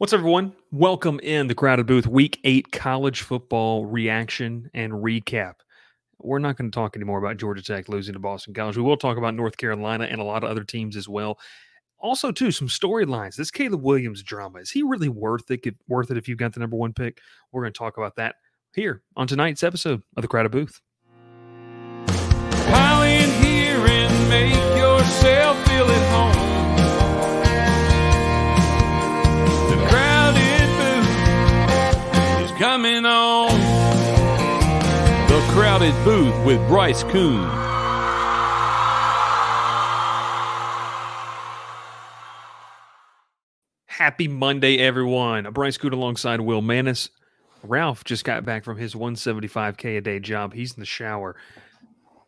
What's up, everyone? Welcome in the crowded booth. Week eight college football reaction and recap. We're not going to talk anymore about Georgia Tech losing to Boston College. We will talk about North Carolina and a lot of other teams as well. Also, too, some storylines. This Caleb Williams drama is he really worth it? Worth it if you've got the number one pick? We're going to talk about that here on tonight's episode of the Crowded Booth. Pile in here and make yourself feel at home. On. The crowded booth with Bryce Koon. Happy Monday, everyone. Bryce Koon alongside Will Mantis. Ralph just got back from his 175K a day job. He's in the shower.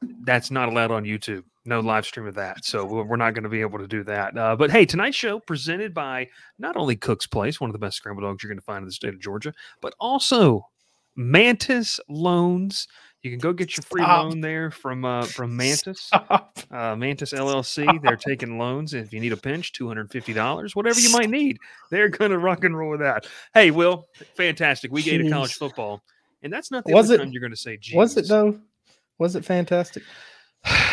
That's not allowed on YouTube. No live stream of that. So we're not going to be able to do that. Uh, but hey, tonight's show presented by not only Cook's Place, one of the best scrambled eggs you're going to find in the state of Georgia, but also Mantis Loans. You can go get your free Stop. loan there from uh, from Mantis. Stop. uh, Mantis LLC. They're taking loans. If you need a pinch, two hundred fifty dollars, whatever you might need, they're gonna rock and roll with that. Hey, Will, fantastic. We gave college football, and that's not the Was it- time you're gonna say. Was it though? Was it fantastic?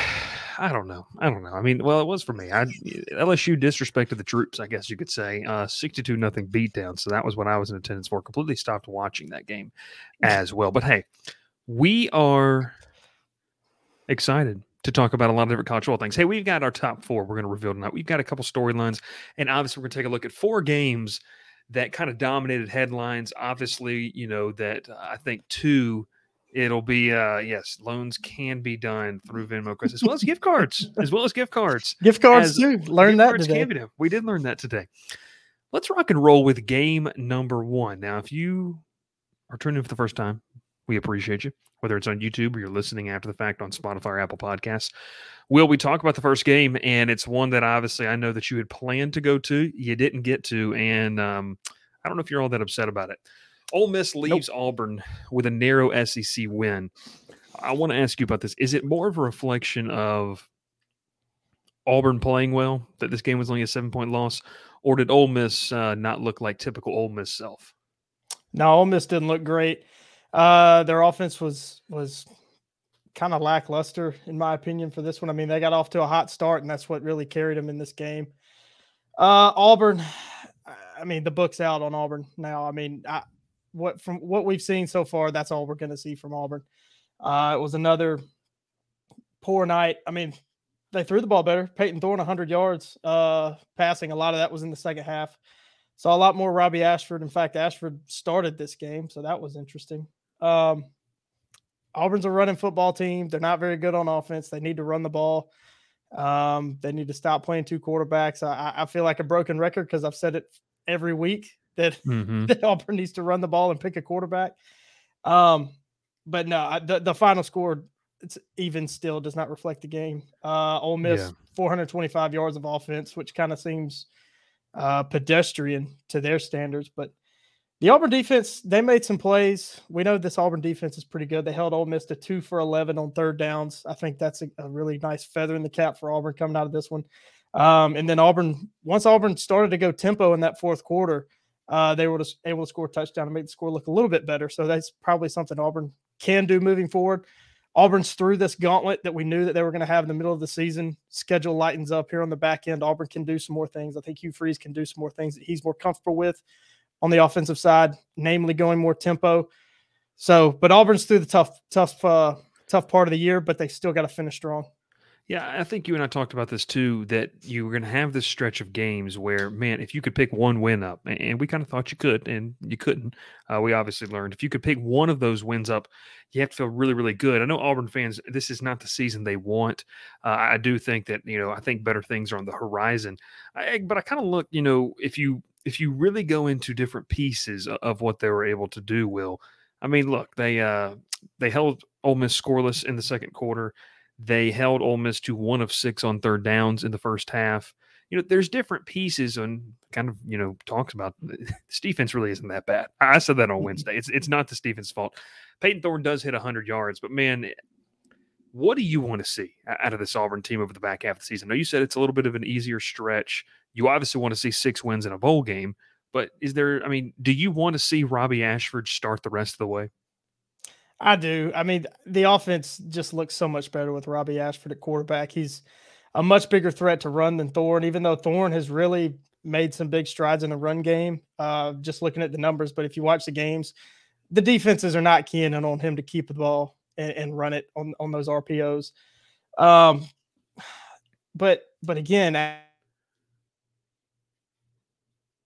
I don't know. I don't know. I mean, well, it was for me. I LSU disrespected the troops, I guess you could say. Uh, Sixty-two nothing beatdown. So that was what I was in attendance for. Completely stopped watching that game as well. But hey, we are excited to talk about a lot of different football things. Hey, we've got our top four. We're going to reveal tonight. We've got a couple storylines, and obviously, we're going to take a look at four games that kind of dominated headlines. Obviously, you know that uh, I think two it'll be uh yes loans can be done through venmo Chris, as well as gift cards as well as gift cards Gift cards As- too. Learn that today. can be done. we did learn that today let's rock and roll with game number one now if you are tuning in for the first time we appreciate you whether it's on youtube or you're listening after the fact on spotify or apple podcasts will we talk about the first game and it's one that obviously i know that you had planned to go to you didn't get to and um, i don't know if you're all that upset about it Ole Miss leaves Auburn with a narrow SEC win. I want to ask you about this. Is it more of a reflection of Auburn playing well that this game was only a seven point loss, or did Ole Miss uh, not look like typical Ole Miss self? No, Ole Miss didn't look great. Uh, their offense was was kind of lackluster, in my opinion, for this one. I mean, they got off to a hot start, and that's what really carried them in this game. Uh, Auburn, I mean, the book's out on Auburn now. I mean, I, what from what we've seen so far, that's all we're going to see from Auburn. Uh, it was another poor night. I mean, they threw the ball better. Payton Thorne 100 yards uh, passing. A lot of that was in the second half. Saw a lot more Robbie Ashford. In fact, Ashford started this game, so that was interesting. Um, Auburn's a running football team. They're not very good on offense. They need to run the ball. Um, they need to stop playing two quarterbacks. I, I- feel like a broken record because I've said it every week that Mm-hmm. that Auburn needs to run the ball and pick a quarterback. Um, but no, I- the, the final score, it's even still does not reflect the game. Uh, Ole Miss, Yeah. 425 yards of offense, which kind of seems uh, pedestrian to their standards. But the Auburn defense, they made some plays. We know this Auburn defense is pretty good. They held Ole Miss to two for 11 on third downs. I think that's a, a really nice feather in the cap for Auburn coming out of this one. Um, and then Auburn, once Auburn started to go tempo in that fourth quarter, uh, they were able to score a touchdown and make the score look a little bit better. So that's probably something Auburn can do moving forward. Auburn's through this gauntlet that we knew that they were going to have in the middle of the season. Schedule lightens up here on the back end. Auburn can do some more things. I think Hugh Freeze can do some more things that he's more comfortable with on the offensive side, namely going more tempo. So, but Auburn's through the tough, tough, uh, tough part of the year, but they still got to finish strong. Yeah, I think you and I talked about this too. That you were going to have this stretch of games where, man, if you could pick one win up, and we kind of thought you could, and you couldn't. Uh, we obviously learned if you could pick one of those wins up, you have to feel really, really good. I know Auburn fans, this is not the season they want. Uh, I do think that you know, I think better things are on the horizon. I, but I kind of look, you know, if you if you really go into different pieces of what they were able to do, will I mean, look, they uh they held Ole Miss scoreless in the second quarter. They held Ole Miss to one of six on third downs in the first half. You know, there's different pieces and kind of you know talks about this defense really isn't that bad. I said that on mm-hmm. Wednesday. It's it's not the defense fault. Payton Thorne does hit 100 yards, but man, what do you want to see out of this Auburn team over the back half of the season? I know you said it's a little bit of an easier stretch. You obviously want to see six wins in a bowl game, But is there? I mean, do you want to see Robbie Ashford start the rest of the way? I do. I mean, the offense just looks so much better with Robbie Ashford at quarterback. He's a much bigger threat to run than Thorne, even though Thorne has really made some big strides in the run game. Uh, just looking at the numbers, but if you watch the games, the defenses are not keying in on him to keep the ball and, and run it on on those RPOs. Um, but but again,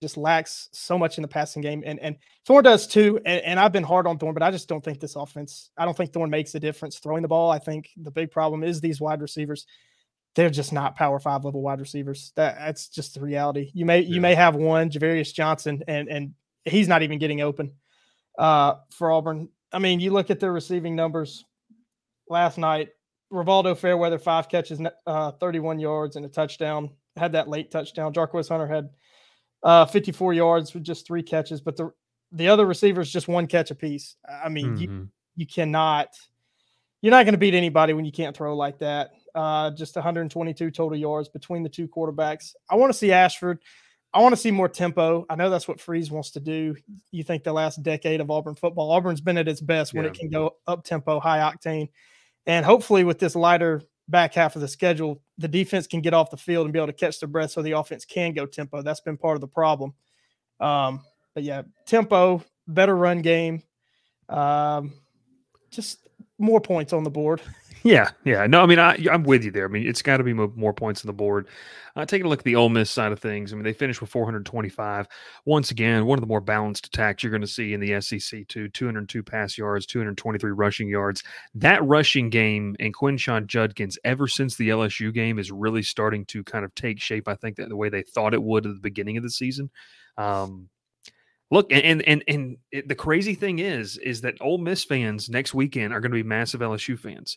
just lacks so much in the passing game, and and Thorne does too. And, and I've been hard on Thorne, but I just don't think this offense. I don't think Thorne makes a difference throwing the ball. I think the big problem is these wide receivers. They're just not power five level wide receivers. That that's just the reality. You may yeah. you may have one Ja'Varrius Johnson, and and he's not even getting open uh, for Auburn. I mean, you look at their receiving numbers last night. Rivaldo Fairweather five catches, uh, 31 yards and a touchdown. Had that late touchdown. Jarquez Hunter had uh, 54 yards with just three catches, but the the other receivers just one catch apiece. I mean, mm-hmm. you you cannot you're not going to beat anybody when you can't throw like that. Uh, just 122 total yards between the two quarterbacks. I want to see Ashford. I want to see more tempo. I know that's what Freeze wants to do. You think the last decade of Auburn football, Auburn's been at its best yeah. when it can go up tempo, high octane. And hopefully, with this lighter back half of the schedule, the defense can get off the field and be able to catch their breath so the offense can go tempo. That's been part of the problem. Um, but yeah, tempo, better run game, um, just more points on the board. Yeah, yeah. No, I mean, I, I'm with you there. I mean, it's got to be more points on the board. Uh, taking a look at the Ole Miss side of things, I mean, they finished with 425. Once again, one of the more balanced attacks you're going to see in the SEC, too. 202 pass yards, 223 rushing yards. That rushing game and Quinshon Judkins, ever since the LSU game, is really starting to kind of take shape. I think that the way they thought it would at the beginning of the season. Um, Look, and and and the crazy thing is, is that Ole Miss fans next weekend are going to be massive LSU fans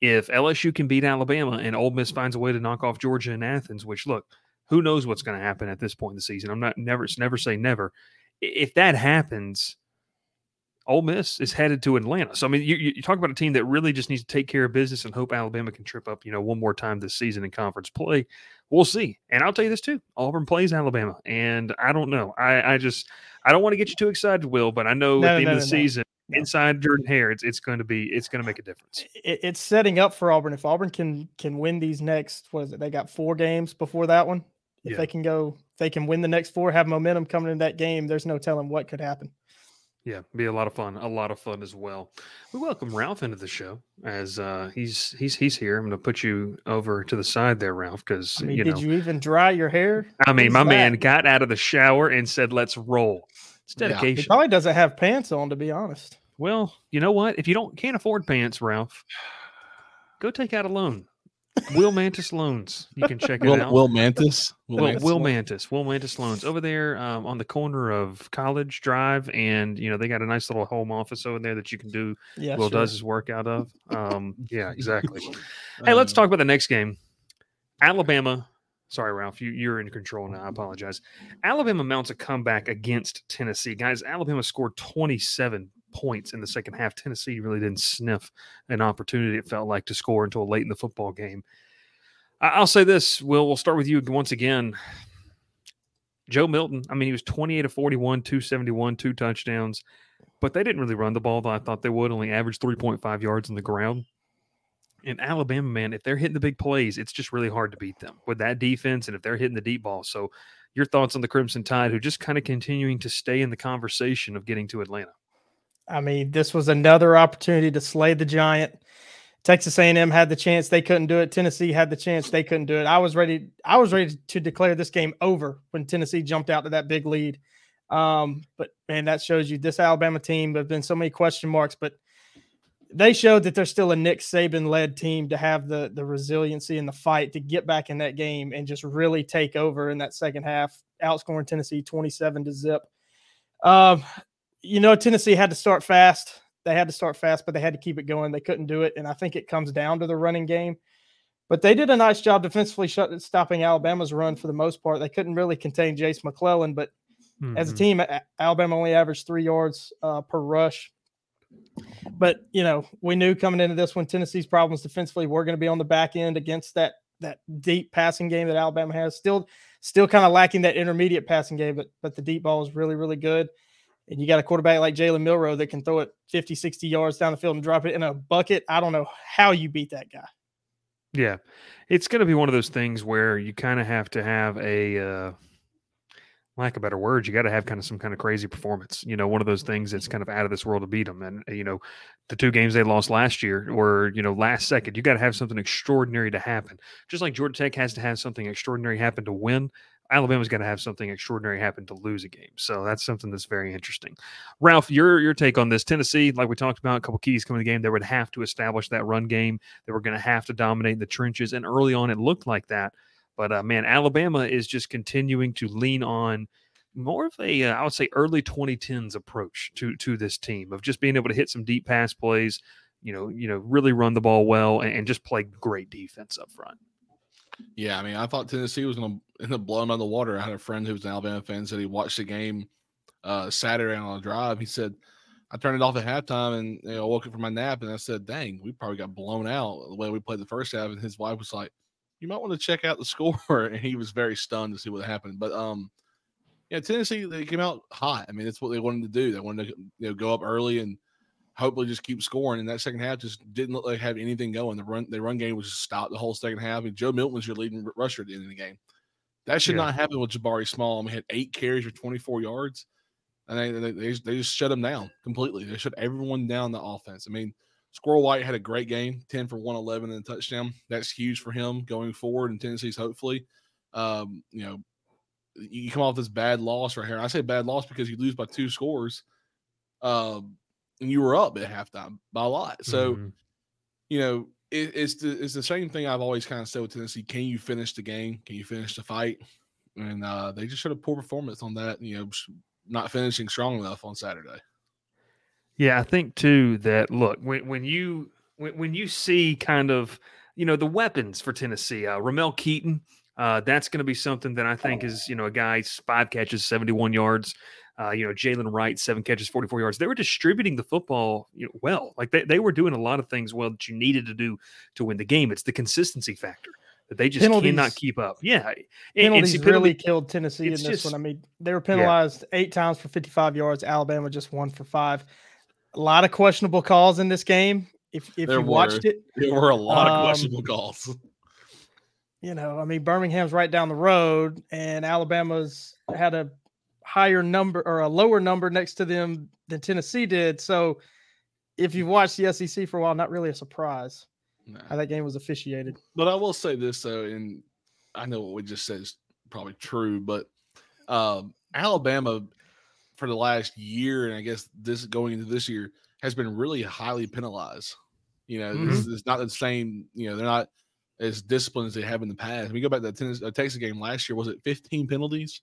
if LSU can beat Alabama and Ole Miss finds a way to knock off Georgia and Athens, which look, who knows what's going to happen at this point in the season? I'm not never never say never. If that happens, Ole Miss is headed to Atlanta. So I mean, you, you talk about a team that really just needs to take care of business and hope Alabama can trip up, you know, one more time this season in conference play. We'll see. And I'll tell you this too: Auburn plays Alabama, and I don't know. I I just I don't want to get you too excited, Will, but I know no, at the no, end of the no, season, no. inside Jordan Hare, it's it's going to be it's going to make a difference. It, it's setting up for Auburn. If Auburn can can win these next, what is it? They got four games before that one. If yeah. they can go, they can win the next four, have momentum coming in that game. There's no telling what could happen. Yeah, be a lot of fun. A lot of fun as well. We welcome Ralph into the show as uh, he's he's he's here. I'm going to put you over to the side there, Ralph, because I mean, you did know, you even dry your hair? I mean, my man got out of the shower and said, "Let's roll." It's dedication. Yeah, he probably doesn't have pants on, to be honest. Well, you know what? If you don't can't afford pants, Ralph, go take out a loan. Will Mantis Loans. You can check it Will, out. Will Mantis. Will, Will, Mantis, Will Mantis. Will Mantis Loans over there um, on the corner of College Drive, and you know they got a nice little home office over there that you can do. Yeah, Will sure. does his work out of. Um, yeah, exactly. hey, let's talk about the next game. Alabama. Sorry, Ralph. You, you're in control now. I apologize. Alabama mounts a comeback against Tennessee. Guys, Alabama scored 27 points in the second half. Tennessee really didn't sniff an opportunity, it felt like, to score until late in the football game. I'll say this, Will, we'll start with you once again. Joe Milton, I mean, he was 28 of 41, 271, two touchdowns, but they didn't really run the ball, though I thought they would, only averaged 3.5 yards on the ground. And Alabama, man, if they're hitting the big plays, it's just really hard to beat them with that defense and if they're hitting the deep ball. So, your thoughts on the Crimson Tide, who just kind of continuing to stay in the conversation of getting to Atlanta? I mean, this was another opportunity to slay the giant. Texas A&M had the chance, they couldn't do it. Tennessee had the chance, they couldn't do it. I was ready. I was ready to declare this game over when Tennessee jumped out to that big lead. Um, but man, that shows you this Alabama team. There've been so many question marks, but they showed that they're still a Nick Saban led team to have the the resiliency and the fight to get back in that game and just really take over in that second half, outscoring Tennessee 27 to zip. Um, you know, Tennessee had to start fast. They had to start fast, but they had to keep it going. They couldn't do it. And I think it comes down to the running game. But they did a nice job defensively shut, stopping Alabama's run for the most part. They couldn't really contain Jase McClellan, but mm-hmm. as a mm-hmm. team, Alabama only averaged three yards uh, per rush. But, you know, we knew coming into this one, Tennessee's problems defensively were going to be on the back end against that that deep passing game that Alabama has. Still, still kind of lacking that intermediate passing game, but but the deep ball is really, really good. And you got a quarterback like Jalen Milrow that can throw it 50, 60 yards down the field and drop it in a bucket. I don't know how you beat that guy. Yeah. It's going to be one of those things where you kind of have to have a, uh, lack of better words, you got to have kind of some kind of crazy performance. You know, one of those things that's kind of out of this world to beat them. And, you know, the two games they lost last year were you know, last second, you got to have something extraordinary to happen. Just like Georgia Tech has to have something extraordinary happen to win. Alabama's got to have something extraordinary happen to lose a game. So that's something that's very interesting. Ralph, your your take on this? Tennessee, like we talked about, a couple keys coming to the game. They would have to establish that run game. They were going to have to dominate the trenches, and early on, it looked like that. But uh, man, Alabama is just continuing to lean on more of a, uh, I would say, early 2010s approach to to this team of just being able to hit some deep pass plays. You know, you know, really run the ball well and, and just play great defense up front. Yeah, I mean, I thought Tennessee was going to end up out the water. I had a friend who was an Alabama fan said he watched the game uh, Saturday on a drive. He said, I turned it off at halftime and you know, woke up from my nap and I said, dang, we probably got blown out the way we played the first half. And his wife was like, you might want to check out the score. And he was very stunned to see what happened. But, um, yeah, Tennessee, they came out hot. I mean, that's what they wanted to do. They wanted to you know, go up early and hopefully just keep scoring. And that second half just didn't look like have anything going. The run the run game was just stopped the whole second half. And Joe Milton was your leading rusher at the end of the game. That should yeah. not happen with Jabari Small. I mean, he had eight carries for 24 yards. And they, they, they, just, they just shut him down completely. They shut everyone down the offense. I mean, Squirrel White had a great game, 10 for 111 and a touchdown. That's huge for him going forward in Tennessee's hopefully. Um, you know, you come off this bad loss right here. I say bad loss because you lose by two scores. Um, and you were up at halftime by a lot. So, mm-hmm. you know, it, it's the it's the same thing I've always kind of said with Tennessee. Can you finish the game? Can you finish the fight? And uh, they just showed a poor performance on that. You know, not finishing strong enough on Saturday. Yeah, I think too that look when when you when, when you see kind of you know the weapons for Tennessee, uh, Ramel Keyton. Uh, that's going to be something that I think is, you know, a guy five catches, 71 yards. Uh, you know, Jaylen Wright, seven catches, 44 yards. They were distributing the football you know, well. Like they, they were doing a lot of things well that you needed to do to win the game. It's the consistency factor that they just penalties, cannot keep up. Yeah. Penalties and, and really killed Tennessee in this just, one. I mean, they were penalized yeah. eight times for 55 yards. Alabama just one for five. A lot of questionable calls in this game. If, if there you were, watched it, there were a lot um, of questionable calls. You know, I mean, Birmingham's right down the road, and Alabama's had a higher number or a lower number next to them than Tennessee did. So if you've watched the SEC for a while, not really a surprise nah. how that game was officiated. But I will say this though, and I know what we just said is probably true, but um, Alabama for the last year, and I guess this going into this year has been really highly penalized. You know, mm-hmm. it's, it's, not the same. You know, they're not as disciplined as they have in the past. We go back to the Tennessee, uh, Texas game last year. Was it 15 penalties?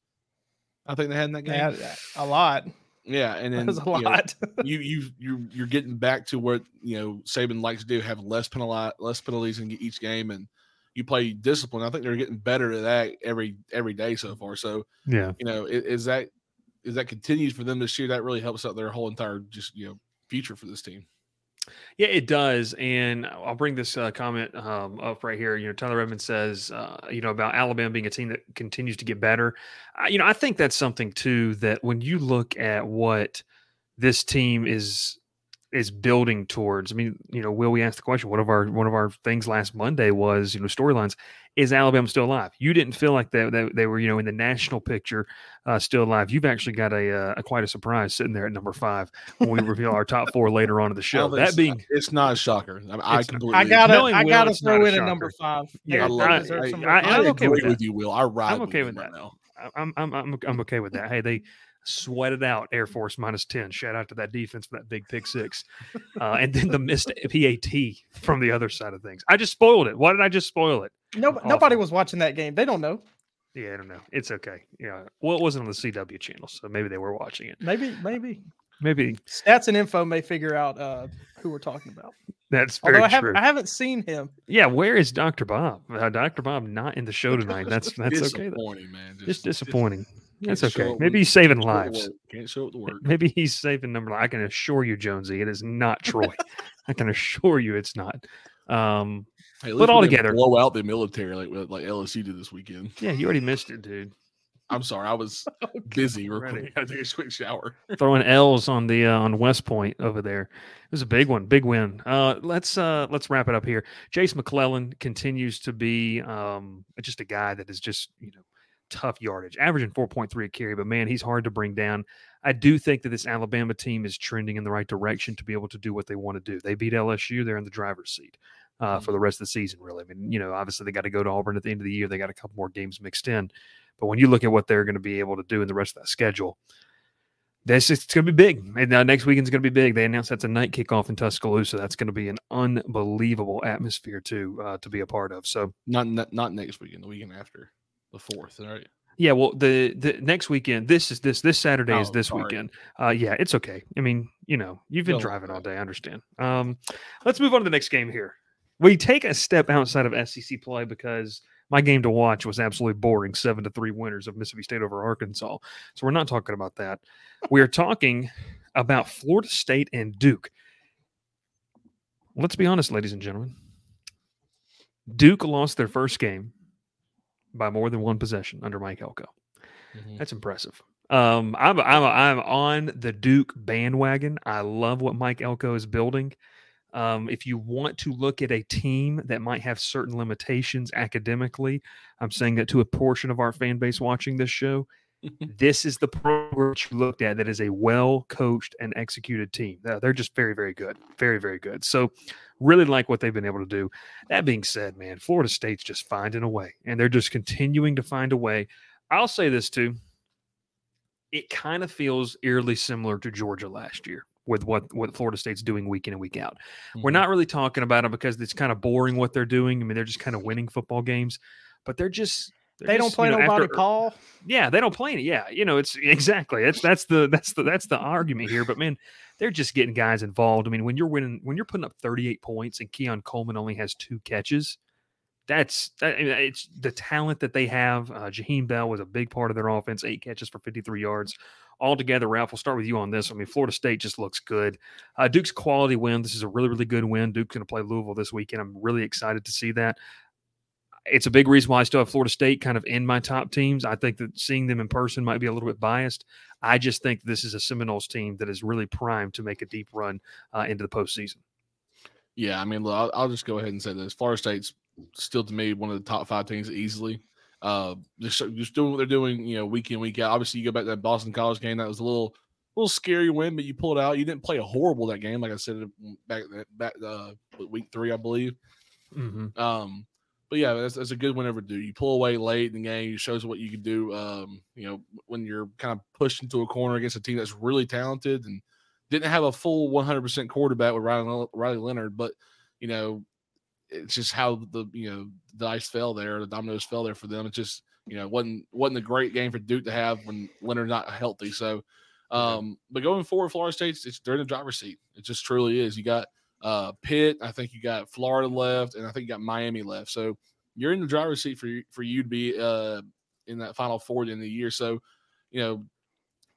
I think they had in that game. a lot. Yeah, and then was a lot. You, know, you you you you're getting back to what you know Saban likes to do, have less penalty, less penalties in each game, and you play discipline. I think they're getting better at that every every day so far. So yeah, you know, is, is that is that continues for them this year? That really helps out their whole entire just you know future for this team. Yeah, it does. And I'll bring this uh, comment um, up right here. You know, Tyler Redmond says, uh, you know, about Alabama being a team that continues to get better. You know, I think that's something too that when you look at what this team is is building towards. I mean, you know, will we ask the question? One of our one of our things last Monday was, you know, storylines. Is Alabama still alive? You didn't feel like that they, they, were, you know, in the national picture, uh, still alive. You've actually got a, uh, a, quite a surprise sitting there at number five when we reveal our top four later on in the show. that being, it's not a shocker. I, mean, I completely. I gotta, I gotta throw in a, a number five. Yeah, I love I, it. I, I, am okay with, with you, Will. I ride. I'm okay with that. Right now. I'm, I'm, I'm, I'm okay with that. Hey, they sweated out Air Force minus 10. Shout out to that defense for that big pick six. Uh, and then the missed PAT from the other side of things. I just spoiled it. Why did I just spoil it? No, nobody was watching that game. They don't know. Yeah, I don't know. It's okay. Yeah. Well, it wasn't on the CW channel, so maybe they were watching it. Maybe, maybe. Maybe. Stats and info may figure out uh, who we're talking about. That's very Although I true. Have, I haven't seen him. Yeah, where is Dr. Bob? Uh, Dr. Bob not in the show tonight. That's that's okay. Disappointing, man. Just, just disappointing. Just, that's okay. Maybe he's saving lives. Can't show it the work. Maybe he's saving number. I can assure you, Jonesy, it is not Troy. I can assure you, it's not. Um, Hey, at But least we all together- blow out the military like like LSU did this weekend. yeah, you already missed it, dude. I'm sorry, I was busy. Real Ready. I had to take a quick shower. Throwing L's on the uh, on West Point over there. It was a big one, big win. Uh, let's uh, let's wrap it up here. Jase McClellan continues to be um, just a guy that is just you know tough yardage, averaging 4.3 a carry, but man, he's hard to bring down. I do think that this Alabama team is trending in the right direction to be able to do what they want to do. They beat LSU, they're in the driver's seat uh, for the rest of the season, really. I mean, you know, obviously they got to go to Auburn at the end of the year. They got a couple more games mixed in. But when you look at what they're going to be able to do in the rest of that schedule, this is it's going to be big. And uh, next weekend's going to be big. They announced that's a night kickoff in Tuscaloosa. That's going to be an unbelievable atmosphere to uh, to be a part of. So not, not next weekend, the weekend after, the fourth. Right. yeah, well, the the next weekend, this is this this Saturday is Oh, this sorry. weekend. Uh, yeah, it's okay. I mean, you know, you've been Go driving all day. I understand. Um, let's move on to the next game here. We take a step outside of SEC play because my game to watch was absolutely boring. Seven to three winners of Mississippi State over Arkansas. So we're not talking about that. We are talking about Florida State and Duke. Let's be honest, ladies and gentlemen. Duke lost their first game by more than one possession under Mike Elko. That's impressive. Um, I'm I'm I'm on the Duke bandwagon. I love what Mike Elko is building. Um, if you want to look at a team that might have certain limitations academically, I'm saying that to a portion of our fan base watching this show. This is the program that you looked at that is a well coached and executed team. They're just very, very good. Very, very good. So, really like what they've been able to do. That being said, man, Florida State's just finding a way, and they're just continuing to find a way. I'll say this too. It kind of feels eerily similar to Georgia last year with what, what Florida State's doing week in and week out. We're Mhm. not really talking about them because it's kind of boring what they're doing. I mean, they're just kind of winning football games, but they're just they're They don't play you know, nobody, after- Paul. yeah, they don't play it. Yeah, you know, it's exactly that's that's the that's the that's the argument here. But man, they're just getting guys involved. I mean, when you're winning, when you're putting up 38 points and Keon Coleman only has two catches, that's that, I mean, it's the talent that they have. Uh, Jaheim Bell was a big part of their offense, eight catches for 53 yards. Altogether, Ralph, we'll start with you on this. I mean, Florida State just looks good. Uh, Duke's quality win. This is a really, really good win. Duke's going to play Louisville this weekend. I'm really excited to see that it's a big reason why I still have Florida State kind of in my top teams. I think that seeing them in person might be a little bit biased. I just think this is a Seminoles team that is really primed to make a deep run uh, into the postseason. Yeah, I mean, look, I'll, I'll just go ahead and say this: Florida State's still to me one of the top five teams easily. Uh, just just doing what they're doing, you know, week in week out. Obviously, you go back to that Boston College game; that was a little little scary win, but you pulled out. You didn't play a horrible that game, like I said back back uh, week three, I believe. Mm-hmm. Um, but yeah, that's, that's a good win ever do. You pull away late in the game, it shows what you can do. Um, you know, when you're kind of pushed into a corner against a team that's really talented and didn't have a full 100% quarterback with Riley, Riley Leonard, but you know, it's just how the you know the dice fell there, the dominoes fell there for them. It just you know wasn't wasn't a great game for Duke to have when Leonard's not healthy. So, um, but going forward, Florida State's it's they're in the driver's seat. It just truly is. You got uh Pitt, I think you got Florida left, and I think you got Miami left. So you're in the driver's seat for for you to be uh in that final four at the end of the year. So, you know,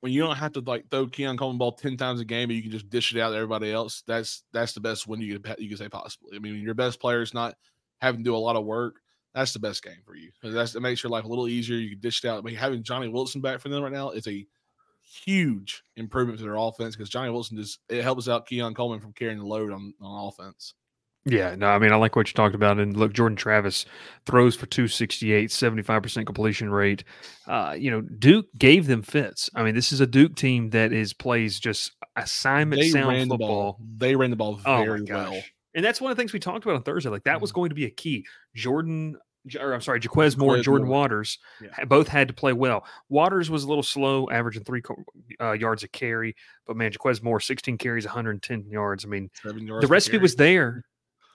when you don't have to like throw Keon Coleman ball ten times a game, but you can just dish it out to everybody else. That's that's the best win you could you could say possibly. I mean, your best player is not having to do a lot of work. That's the best game for you. That's it makes your life a little easier. You can dish it out. But having Johnny Wilson back for them right now is a huge improvement to their offense because Johnny Wilson just it helps out Keon Coleman from carrying the load on, on offense. Yeah, no, I mean, I like what you talked about. And look, Jordan Travis throws for 268, 75% completion rate. Uh, you know, Duke gave them fits. I mean, this is a Duke team that is plays just assignment They sound ran the football. ball. They ran the ball Oh very my well. And that's one of the things we talked about on Thursday. Like that was Mhm. going to be a key. Jordan, or I'm sorry, Jaquez Moore and Jordan Moore. Waters Yeah. both had to play well. Waters was a little slow, averaging three uh, yards a carry, but man, Jaquez Moore, 16 carries, 110 yards. I mean, yards the recipe was there.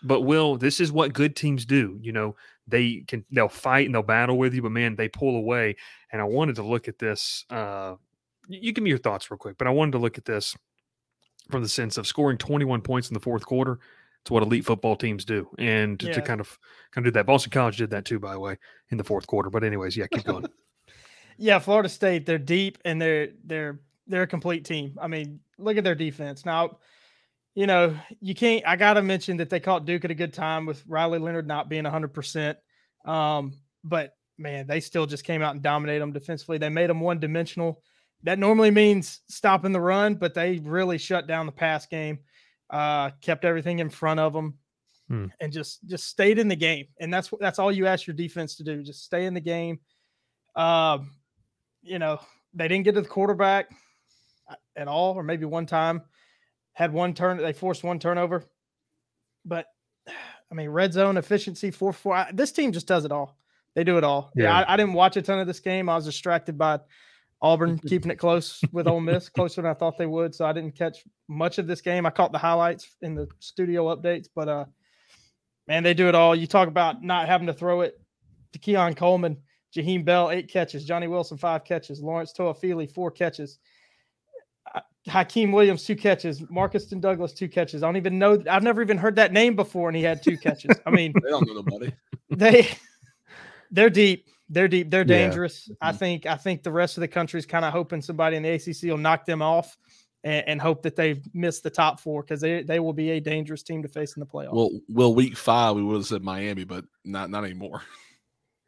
But Will, this is what good teams do. You know, they can they'll fight and they'll battle with you, but man, they pull away. And I wanted to look at this. Uh, you give me your thoughts real quick, but I wanted to look at this from the sense of scoring 21 points in the fourth quarter. It's what elite football teams do, and to, to kind of kind of do that. Boston College did that too, by the way, in the fourth quarter. But anyways, yeah, keep going. Yeah, Florida State, they're deep and they're they're they're a complete team. I mean, look at their defense. Now, you know, you can't. I got to mention that they caught Duke at a good time with Riley Leonard not being 100%. Um, but man, they still just came out and dominated them defensively. They made them one dimensional. That normally means stopping the run, but they really shut down the pass game, uh, kept everything in front of them, Hmm. and just just stayed in the game. And that's that's all you ask your defense to do: just stay in the game. Um, you know, they didn't get to the quarterback uh, at all, or maybe one time. Had one turn, they forced one turnover, but I mean, red zone efficiency, four four. I, this team just does it all. They do it all. Yeah, Yeah. I, I didn't watch a ton of this game. I was distracted by Auburn keeping it close with Ole Miss, closer than I thought they would. So I didn't catch much of this game. I caught the highlights in the studio updates, but uh, man, they do it all. You talk about not having to throw it to Keon Coleman, Jaheim Bell, eight catches, Johnny Wilson, five catches, Lawrence Toafili, four catches. Uh, Hykeem Williams, two catches. Markeston Douglas, two catches. I don't even know. I've never even heard that name before, and he had two catches. I mean, They don't know nobody. they they're deep. They're deep. They're Yeah. dangerous. I think. I think the rest of the country is kind of hoping somebody in the ACC will knock them off, and, and hope that they miss the top four because they they will be a dangerous team to face in the playoffs. Well, well, week five we would have said Miami, but not not anymore.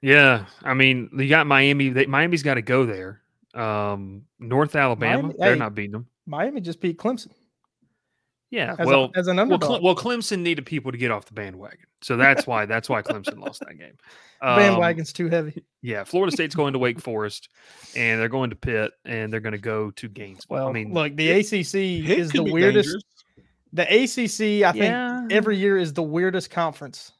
Yeah, I mean, you got Miami. They, Miami's got to go there. Um, North Alabama, Miami- they're hey, not beating them. Miami just beat Clemson Yeah, as, well, a, as an well, underdog. Cle- well, Clemson needed people to get off the bandwagon, so that's why that's why Clemson lost that game. Um, Bandwagon's too heavy. Yeah, Florida State's going to Wake Forest, and they're going to Pitt, and they're going to go to Gainesville. Well, I mean, look, the ACC Pitt is the weirdest. dangerous. The ACC, I think, yeah, every year is the weirdest conference.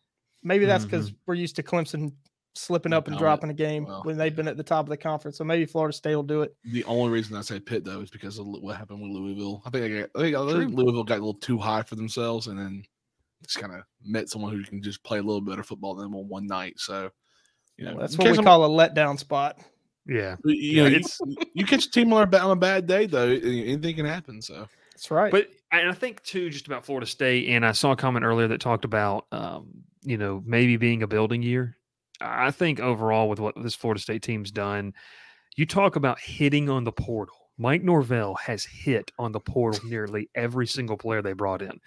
Maybe that's because Mm-hmm. we're used to Clemson slipping up and Dominant. dropping a game Well, when they've been at the top of the conference. So maybe Florida State will do it. The only reason I say Pitt though is because of what happened with Louisville. I think I, got, I think, I think Louisville got a little too high for themselves, and then just kind of met someone who can just play a little better football than them on one night. So, you know, That's what we I'm- call a letdown spot. yeah. You Yeah, know, you, it's- you catch a team on a, ba- on a bad day though, anything can happen. So, That's right. But and I think too, just about Florida State, and I saw a comment earlier that talked about, um, you know, maybe being a building year. I think overall, with what this Florida State team's done, you talk about hitting on the portal. Mike Norvell has hit on the portal nearly every single player they brought in.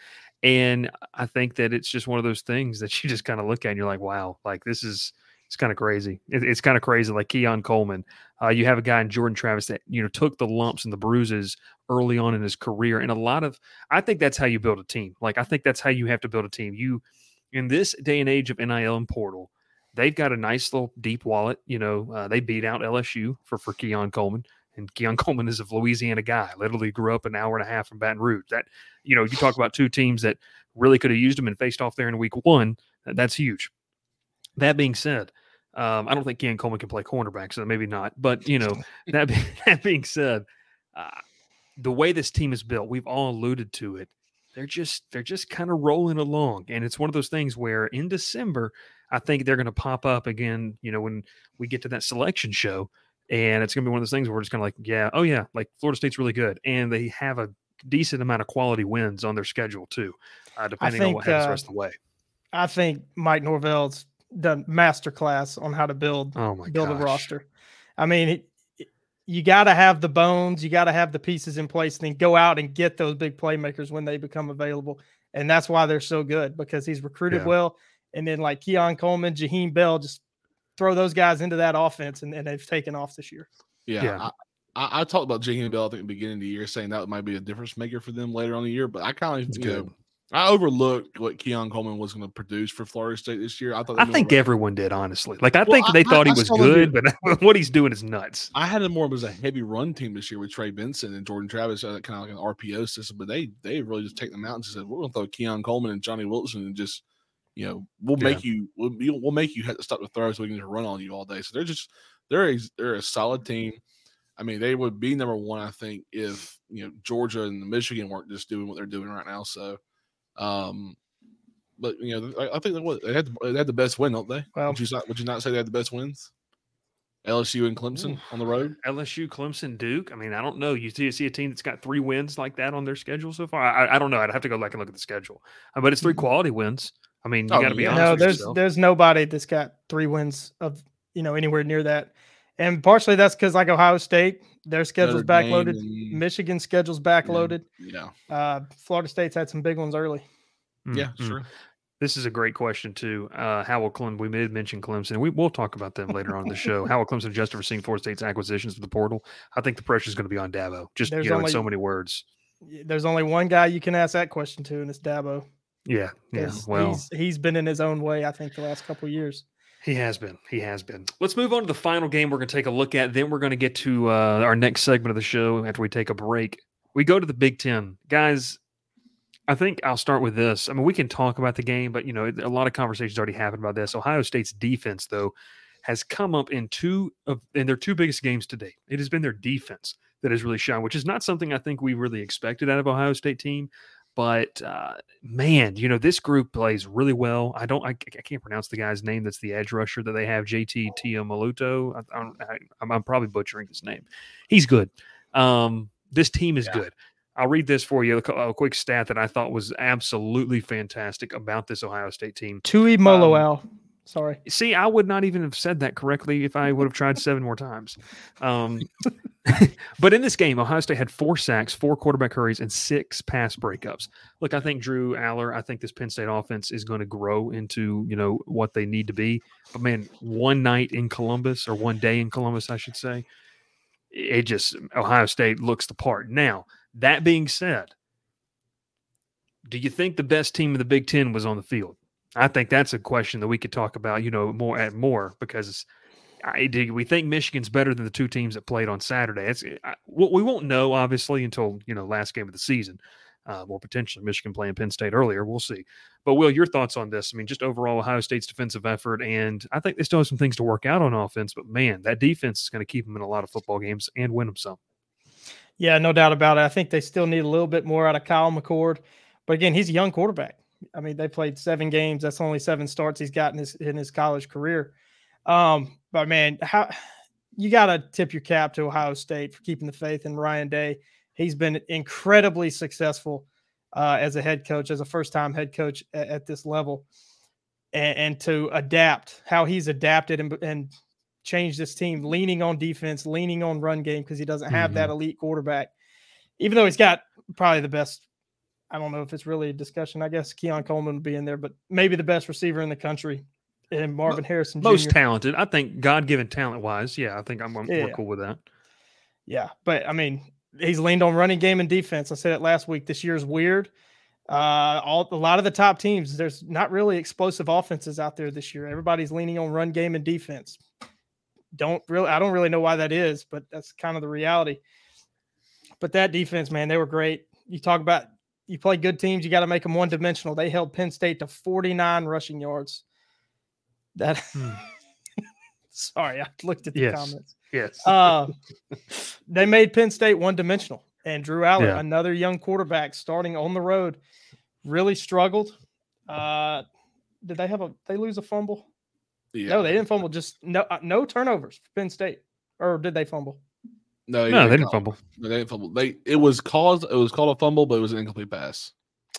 And I think that it's just one of those things that you just kind of look at and you're like, wow, like this is it's kind of crazy. It, it's kind of crazy. Like Keon Coleman, uh, you have a guy in Jordan Travis that you know took the lumps and the bruises early on in his career, and a lot of I think that's how you build a team. Like I think that's how you have to build a team. You in this day and age of NIL and portal, they've got a nice little deep wallet. You know, uh, they beat out LSU for for Keon Coleman. And Keon Coleman is a Louisiana guy. Literally grew up an hour and a half from Baton Rouge. That you know, you talk about two teams that really could have used him and faced off there in week one. That's huge. That being said, um, I don't think Keon Coleman can play cornerback, so maybe not. But you know, that be, that being said, uh, the way this team is built, we've all alluded to it. They're just they're just kind of rolling along, and it's one of those things where in December, I think they're going to pop up again. You know, when we get to that selection show, and it's going to be one of those things where we're just kind of like, yeah, oh yeah, like Florida State's really good, and they have a decent amount of quality wins on their schedule too, uh, depending on what think, happens the uh, rest of the way. I think Mike Norvell's done master class on how to build Oh build gosh. a roster. I mean, it, it- you got to have the bones, you got to have the pieces in place, and then go out and get those big playmakers when they become available. And that's why they're so good because he's recruited Yeah. well. And then like Keon Coleman, Jaheim Bell, just throw those guys into that offense, and, and they've taken off this year. yeah. Yeah. I, I, I talked about Jaheim Bell I think at the beginning of the year, saying that might be a difference maker for them later on the year. But I kind of, you good. know, I overlooked what Keon Coleman was going to produce for Florida State this year. I thought I think were- everyone did, honestly. Like I Well, think I- they I- thought he I was saw them good, but what he's doing is nuts. I had it more as a heavy run team this year with Trey Benson and Jordan Travis, uh, kind of like an RPO system. But they they really just take them out and just said, "We're going to throw Keon Coleman and Johnny Wilson and just, you know, we'll make you we'll, we'll make you have to stop the throw so we can just run on you all day." So they're just they're a, they're a solid team. I mean, they would be number one, I think, if you know Georgia and Michigan weren't just doing what they're doing right now. So, um, but you know, I, I think they, they had the, they had the best win, don't they? Well- would you not would you not say they had the best wins? LSU and Clemson on the road. LSU, Clemson, Duke. I mean, I don't know. You see, see a team that's got three wins like that on their schedule so far. I, I don't know. I'd have to go back and look at the schedule, Uh, but it's three quality wins. I mean, you Oh, got to be yeah. honest. No, with there's yourself. there's nobody that's got three wins of you know anywhere near that, and partially that's because like Ohio State, Their schedule's Notre Dame backloaded. and- Michigan schedule's backloaded. Yeah, Uh, Florida State's had some big ones early. Mm, yeah, mm. sure. This is a great question too. Uh, how will Clemson? We did mention Clemson. We will talk about them later on in the show. How will Clemson adjust to seeing Florida State's acquisitions of the portal? I think the pressure is going to be on Dabo. Just There's you know, in so many words. There's only one guy you can ask that question to, and it's Dabo. Yeah, yeah. Well, he's, he's been in his own way, I think, the last couple of years. He has been. He has been. Let's move on to the final game we're going to take a look at. Then we're going to get to uh, our next segment of the show after we take a break. We go to the Big Ten. Guys, I think I'll start with this. I mean, we can talk about the game, but, you know, a lot of conversations already happened about this. Ohio State's defense, though, has come up in two of in their two biggest games today. It has been their defense that has really shined, which is not something I think we really expected out of Ohio State team. But uh, man, you know this group plays really well. I don't, I, I can't pronounce the guy's name. That's the edge rusher that they have, JT Tiamaluto. I, I, don't- I, I'm, I'm probably butchering his name. He's good. Um, this team is Yeah. good. I'll read this for you. A, quick stat that I thought was absolutely fantastic about this Ohio State team. Tui Moloal. Sorry. See, I would not even have said that correctly if I would have tried seven more times. Um, but in this game, Ohio State had four sacks, four quarterback hurries, and six pass breakups. Look, I think Drew Allar, I think this Penn State offense is going to grow into you know what they need to be. But man, one night in Columbus or one day in Columbus, I should say, it just Ohio State looks the part. Now that being said, do you think the best team in the Big Ten was on the field? I think that's a question that we could talk about, you know, more at more because I do we think Michigan's better than the two teams that played on Saturday. It's I, we won't know obviously until you know last game of the season, uh, or potentially Michigan playing Penn State earlier. We'll see. But Will, your thoughts on this? I mean, just overall Ohio State's defensive effort, and I think they still have some things to work out on offense. But man, that defense is going to keep them in a lot of football games and win them some. Yeah, no doubt about it. I think they still need a little bit more out of Kyle McCord. But again, he's a young quarterback. I mean, they played seven games. That's only seven starts he's got in his in his college career. Um, but man, how you gotta tip your cap to Ohio State for keeping the faith in Ryan Day. He's been incredibly successful uh, as a head coach, as a first time head coach at, at this level, and, and to adapt how he's adapted and, and changed this team, leaning on defense, leaning on run game because he doesn't have that elite quarterback. Even though he's got probably the best, I don't know if it's really a discussion. I guess Keon Coleman would be in there, but maybe the best receiver in the country, and Marvin Harrison Jr. Most talented, I think, God given talent wise. Yeah, I think I'm, I'm we're Yeah. cool with that. Yeah, but I mean, he's leaned on running game and defense. I said it last week. This year's weird. Uh, all a lot of the top teams, there's not really explosive offenses out there this year. Everybody's leaning on run game and defense. Don't really, I don't really know why that is, but that's kind of the reality. But that defense, man, they were great. You talk about you play good teams, you got to make them one dimensional. They held Penn State to 49 rushing yards. That, Hmm. sorry, I looked at the Yes. comments Yes. uh, they made Penn State one dimensional. And Drew Allar, Yeah. another young quarterback starting on the road, really struggled. Uh, did they have a they lose a fumble? Yeah. No, they didn't fumble. Just no uh, no turnovers for Penn State. Or did they fumble? No, no, they didn't call- fumble. No, they didn't fumble. They it was caused it was called a fumble, but it was an incomplete pass.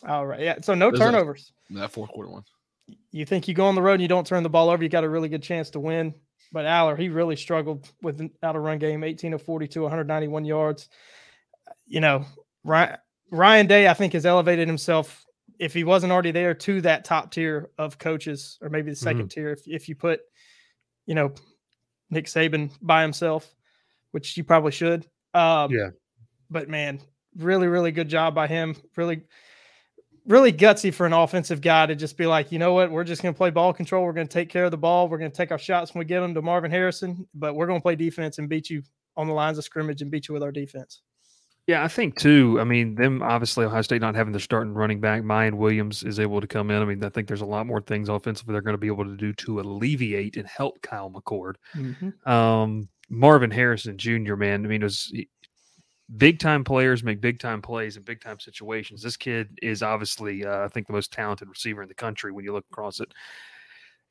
All right. Yeah. So no There's a- turnovers. That fourth quarter one. You think you go on the road and you don't turn the ball over, you got a really good chance to win. But Allar, he really struggled with an out of run game, 18 of 42, 191 yards. You know, Ryan, Ryan Day, I think, has elevated himself, if he wasn't already there, to that top tier of coaches, or maybe the 2nd mm-hmm. tier. If, if you put, you know, Nick Saban by himself, which you probably should. Um, Yeah. But man, really, really good job by him. Really, really gutsy for an offensive guy to just be like, you know what, we're just going to play ball control. We're going to take care of the ball. We're going to take our shots when we get them to Marvin Harrison, but we're going to play defense and beat you on the lines of scrimmage and beat you with our defense. Yeah, I think too. I mean, them obviously Ohio State not having their starting running back, Miyan Williams is able to come in. I mean, I think there's a lot more things offensively they're going to be able to do to alleviate and help Kyle McCord. Um, Marvin Harrison Jr. Man, I mean, it was big time players make big time plays in big time situations. This kid is obviously, uh, I think, the most talented receiver in the country when you look across it.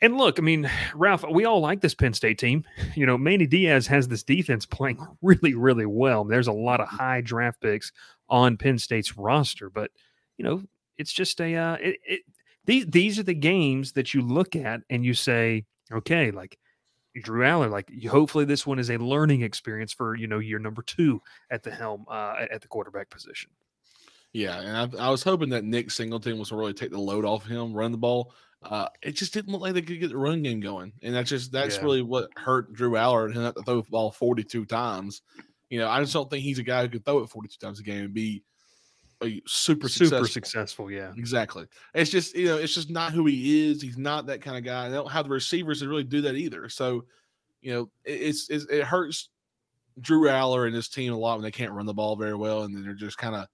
And look, I mean, Ralph, we all like this Penn State team. You know, Manny Diaz has this defense playing really, really well. There's a lot of high draft picks on Penn State's roster, but you know, it's just a uh, it, it, these these are the games that you look at and you say, okay, like Drew Allar, like hopefully this one is a learning experience for you know year number two at the helm uh, at- the quarterback position. Yeah, and I, I was hoping that Nick Singleton was to really take the load off him, run the ball. Uh, it just didn't look like they could get the run game going, and that's just that's Yeah. really what hurt Drew Allar and him have to throw the ball forty two times. You know, I just don't think he's a guy who could throw it forty two times a game and be a super Super successful. successful, yeah. Exactly. It's just you know, it's just not who he is. He's not that kind of guy. They don't have the receivers to really do that either. So, you know, it's, it's it hurts Drew Allar and his team a lot when they can't run the ball very well, and then they're just kind of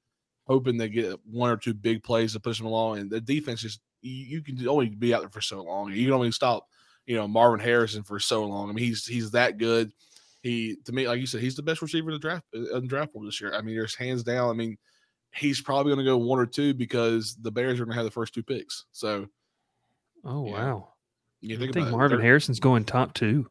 hoping they get one or two big plays to push them along. And the defense is you, you can only be out there for so long. You can only stop, you know, Marvin Harrison for so long. I mean, he's he's that good. He to me, like you said, he's the best receiver in the draft uh, in the draft pool this year. I mean, there's hands down. I mean, he's probably going to go one or two because the Bears are going to have the first two picks. So Oh Yeah. wow. you I think, think about it, Marvin they're- Harrison's going top two.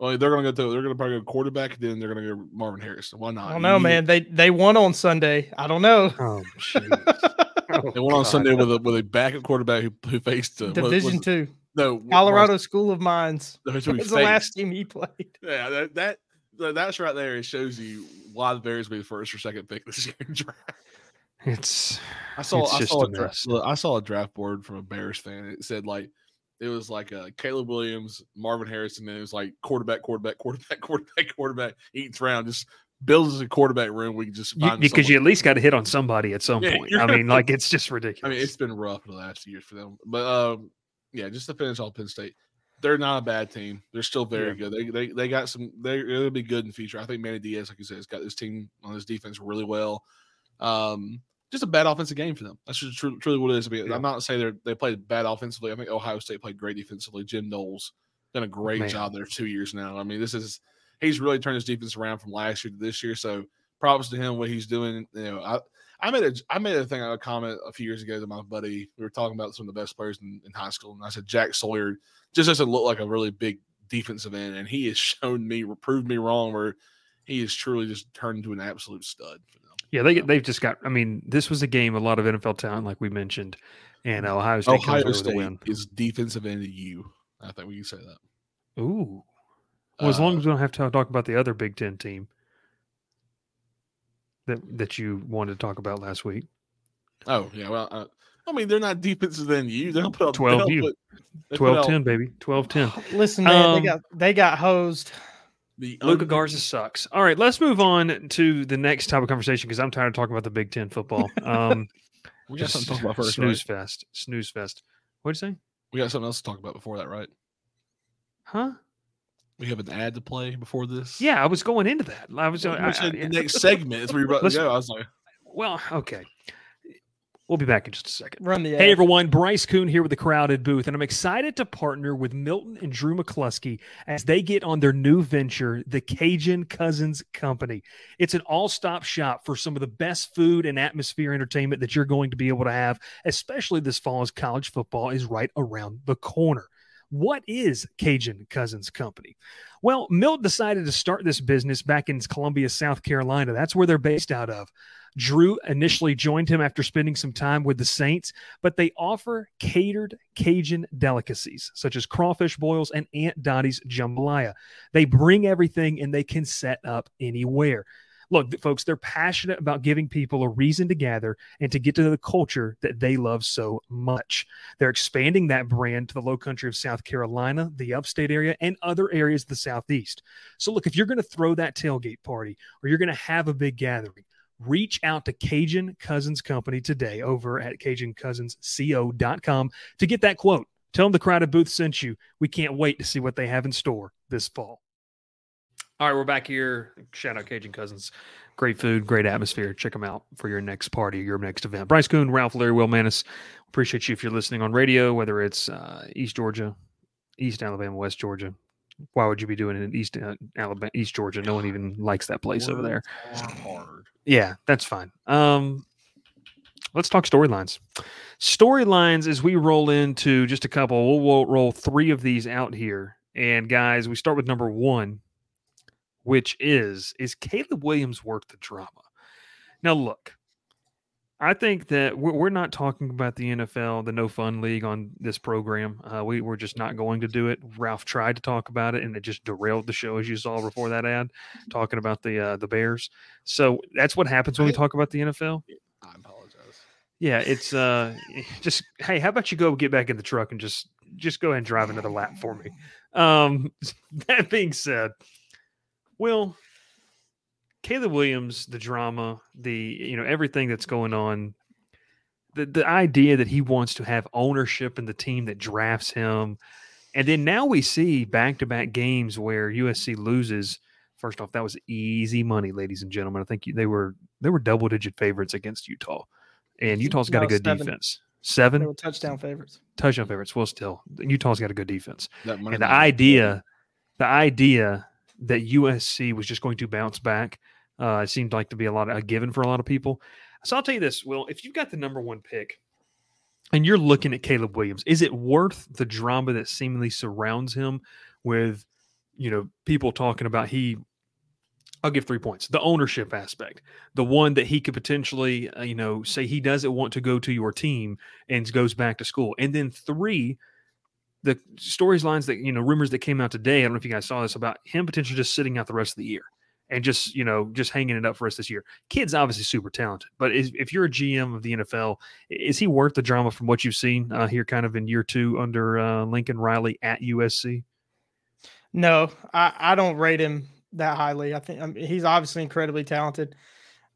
Well, they're going to go. To, they're going to probably go quarterback. Then they're going to go Marvin Harrison. Why not? I don't know, You- man. They they won on Sunday. I don't know. Oh, jeez. Oh, They went on God. Sunday with a with a backup quarterback who, who faced uh, Division was- two, No, Colorado School of Mines. That's was the last team he played. Yeah, that, that that- that's right there. It shows you why the Bears will be the first or second pick this year. in draft. It's I saw It's I saw a a dra- mess. look, I saw a draft board from a Bears fan. It said like it was like uh, Caleb Williams, Marvin Harrison, and it was like quarterback, quarterback, quarterback, quarterback, quarterback. Each round just builds a quarterback room. We can just you, because you at least got to hit on somebody at some Yeah, point. I mean, like it's just ridiculous. I mean, it's been rough the last few years for them. But um, yeah, just to finish off Penn State, they're not a bad team. They're still very Yeah. good. They, they they got some. They're going to be good in the future. I think Manny Diaz, like you said, has got this team on his defense really well. Um, just a bad offensive game for them. That's just tru- truly what it is. I mean, Yeah. I'm not saying they they played bad offensively. I think Ohio State played great defensively. Jim Knowles done a great Man. job there two years now. I mean, this is he's really turned his defense around from last year to this year. So props to him what he's doing. You know, I I made a I made a thing a comment a few years ago to my buddy. We were talking about some of the best players in, in high school, and I said Jack Sawyer just doesn't look like a really big defensive end, and he has shown me proved me wrong where he has truly just turned into an absolute stud for them. yeah, they they've just got. I mean, this was a game a lot of NFL talent, like we mentioned, and Ohio State Ohio comes State a win. is defensive end of you. I think we can say that. Ooh. Well, as long Uh, as we don't have to talk about the other Big Ten team that that you wanted to talk about last week. Oh yeah, well, uh, I mean they're not defensive than you. They'll put up 12 you. put- they put 12 out 10, baby. 12 10. Listen, man, Um, they got they got hosed. The Luca un- Garza sucks. All right, let's move on to the next type of conversation because I'm tired of talking about the Big Ten football. Um, We got just something to talk about first, snooze right? fest. Snooze fest. What'd you say? We got something else to talk about before that, right? Huh? We have an ad to play before this. Yeah, I was going into that. I was. Well, I- I- said I- the next segment is where you're about to Let's- go. I was like, well, okay. We'll be back in just a second. Run the Hey ad. everyone, Bryce Koon here with the Crowded Booth, and I'm excited to partner with Milton and Drew McCluskey as they get on their new venture, the Cajun Cousins Company. It's an all-stop shop for some of the best food and atmosphere entertainment that you're going to be able to have, especially this fall as college football is right around the corner. What is Cajun Cousins Company? Well, Milt decided to start this business back in Columbia, South Carolina. That's where they're based out of. Drew initially joined him after spending some time with the Saints, but they offer catered Cajun delicacies such as crawfish boils and Aunt Dottie's jambalaya. They bring everything and they can set up anywhere. Look, folks, they're passionate about giving people a reason to gather and to get to the culture that they love so much. They're expanding that brand to the low country of South Carolina, the upstate area, and other areas of the Southeast. So, look, if you're going to throw that tailgate party or you're going to have a big gathering, reach out to Cajun Cousins Company today over at CajunCousinsCO.com to get that quote. Tell them the crowded booth sent you. We can't wait to see what they have in store this fall. All right, we're back here. Shout out Cajun Cousins. Great food, great atmosphere. Check them out for your next party, your next event. Bryce Koon, Ralph, Larry, Will Mantis. Appreciate you if you're listening on radio, whether it's uh, East Georgia, East Alabama, West Georgia. Why would you be doing it in East uh, Alabama, East Georgia? No one even likes that place over there. hard. Yeah, that's fine. Um, let's talk storylines. Storylines as we roll into just a couple. We'll, we'll roll three of these out here. And guys, we start with number one, which is is Caleb Williams worth the drama? Now look, I think that we're, not talking about the NFL, the No Fun League on this program. Uh, we we're just not going to do it. Ralph tried to talk about it, and it just derailed the show, as you saw before that ad, talking about the uh, the Bears. So that's what happens when we talk about the NFL. I apologize. Yeah, it's uh, just hey, how about you go get back in the truck and just just go ahead and drive another lap for me. Um, that being said, Will Caleb Williams, the drama, the you know everything that's going on, the the idea that he wants to have ownership in the team that drafts him, and then now we see back to back games where USC loses. First off, that was easy money, ladies and gentlemen. I think they were they were double digit favorites against Utah, and Utah's got No, a good seven. defense. They Seven were touchdown favorites. touchdown favorites. Well, still Utah's got a good defense That money and the line. idea the idea that USC was just going to bounce back uh, it seemed like to be a lot of a given for a lot of people. So I'll tell you this, Will, if you've got the number one pick and you're looking at Caleb Williams, is it worth the drama that seemingly surrounds him with, you know, people talking about he I'll give three points. The ownership aspect, the one that he could potentially, uh, you know, say he doesn't want to go to your team and goes back to school. And then three, the stories lines that, you know, rumors that came out today. I don't know if you guys saw this about him potentially just sitting out the rest of the year and just, you know, just hanging it up for us this year. Kid's obviously super talented, but is, if you're a GM of the NFL, is he worth the drama from what you've seen uh, here kind of in year two under uh, Lincoln Riley at USC? No, I, I don't rate him that highly. I think I mean, he's obviously incredibly talented.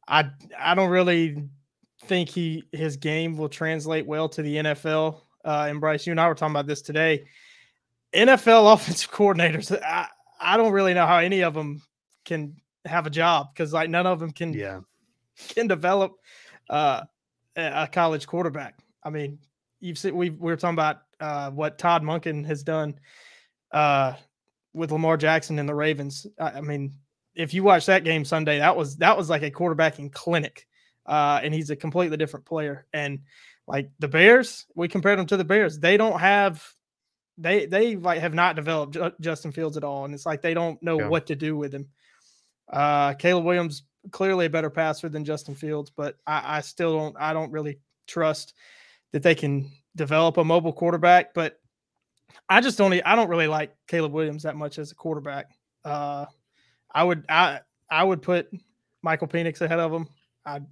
I I don't really think he his game will translate well to the NFL. Uh, and Bryce, you and I were talking about this today. NFL offensive coordinators, I, I don't really know how any of them can have a job because like none of them can Yeah. can develop uh, a college quarterback. I mean, you've seen we we were talking about uh, what Todd Monken has done uh, with Lamar Jackson and the Ravens. I, I mean, if you watch that game Sunday, that was that was like a quarterbacking clinic, uh, and he's a completely different player. And like the Bears, we compared them to the Bears. They don't have they they like have not developed Justin Fields at all, and it's like they don't know Yeah. what to do with him. Uh, Caleb Williams clearly a better passer than Justin Fields, but I, I still don't I don't really trust that they can develop a mobile quarterback. But I just don't I don't really like Caleb Williams that much as a quarterback. Uh, I would I I would put Michael Penix ahead of him. I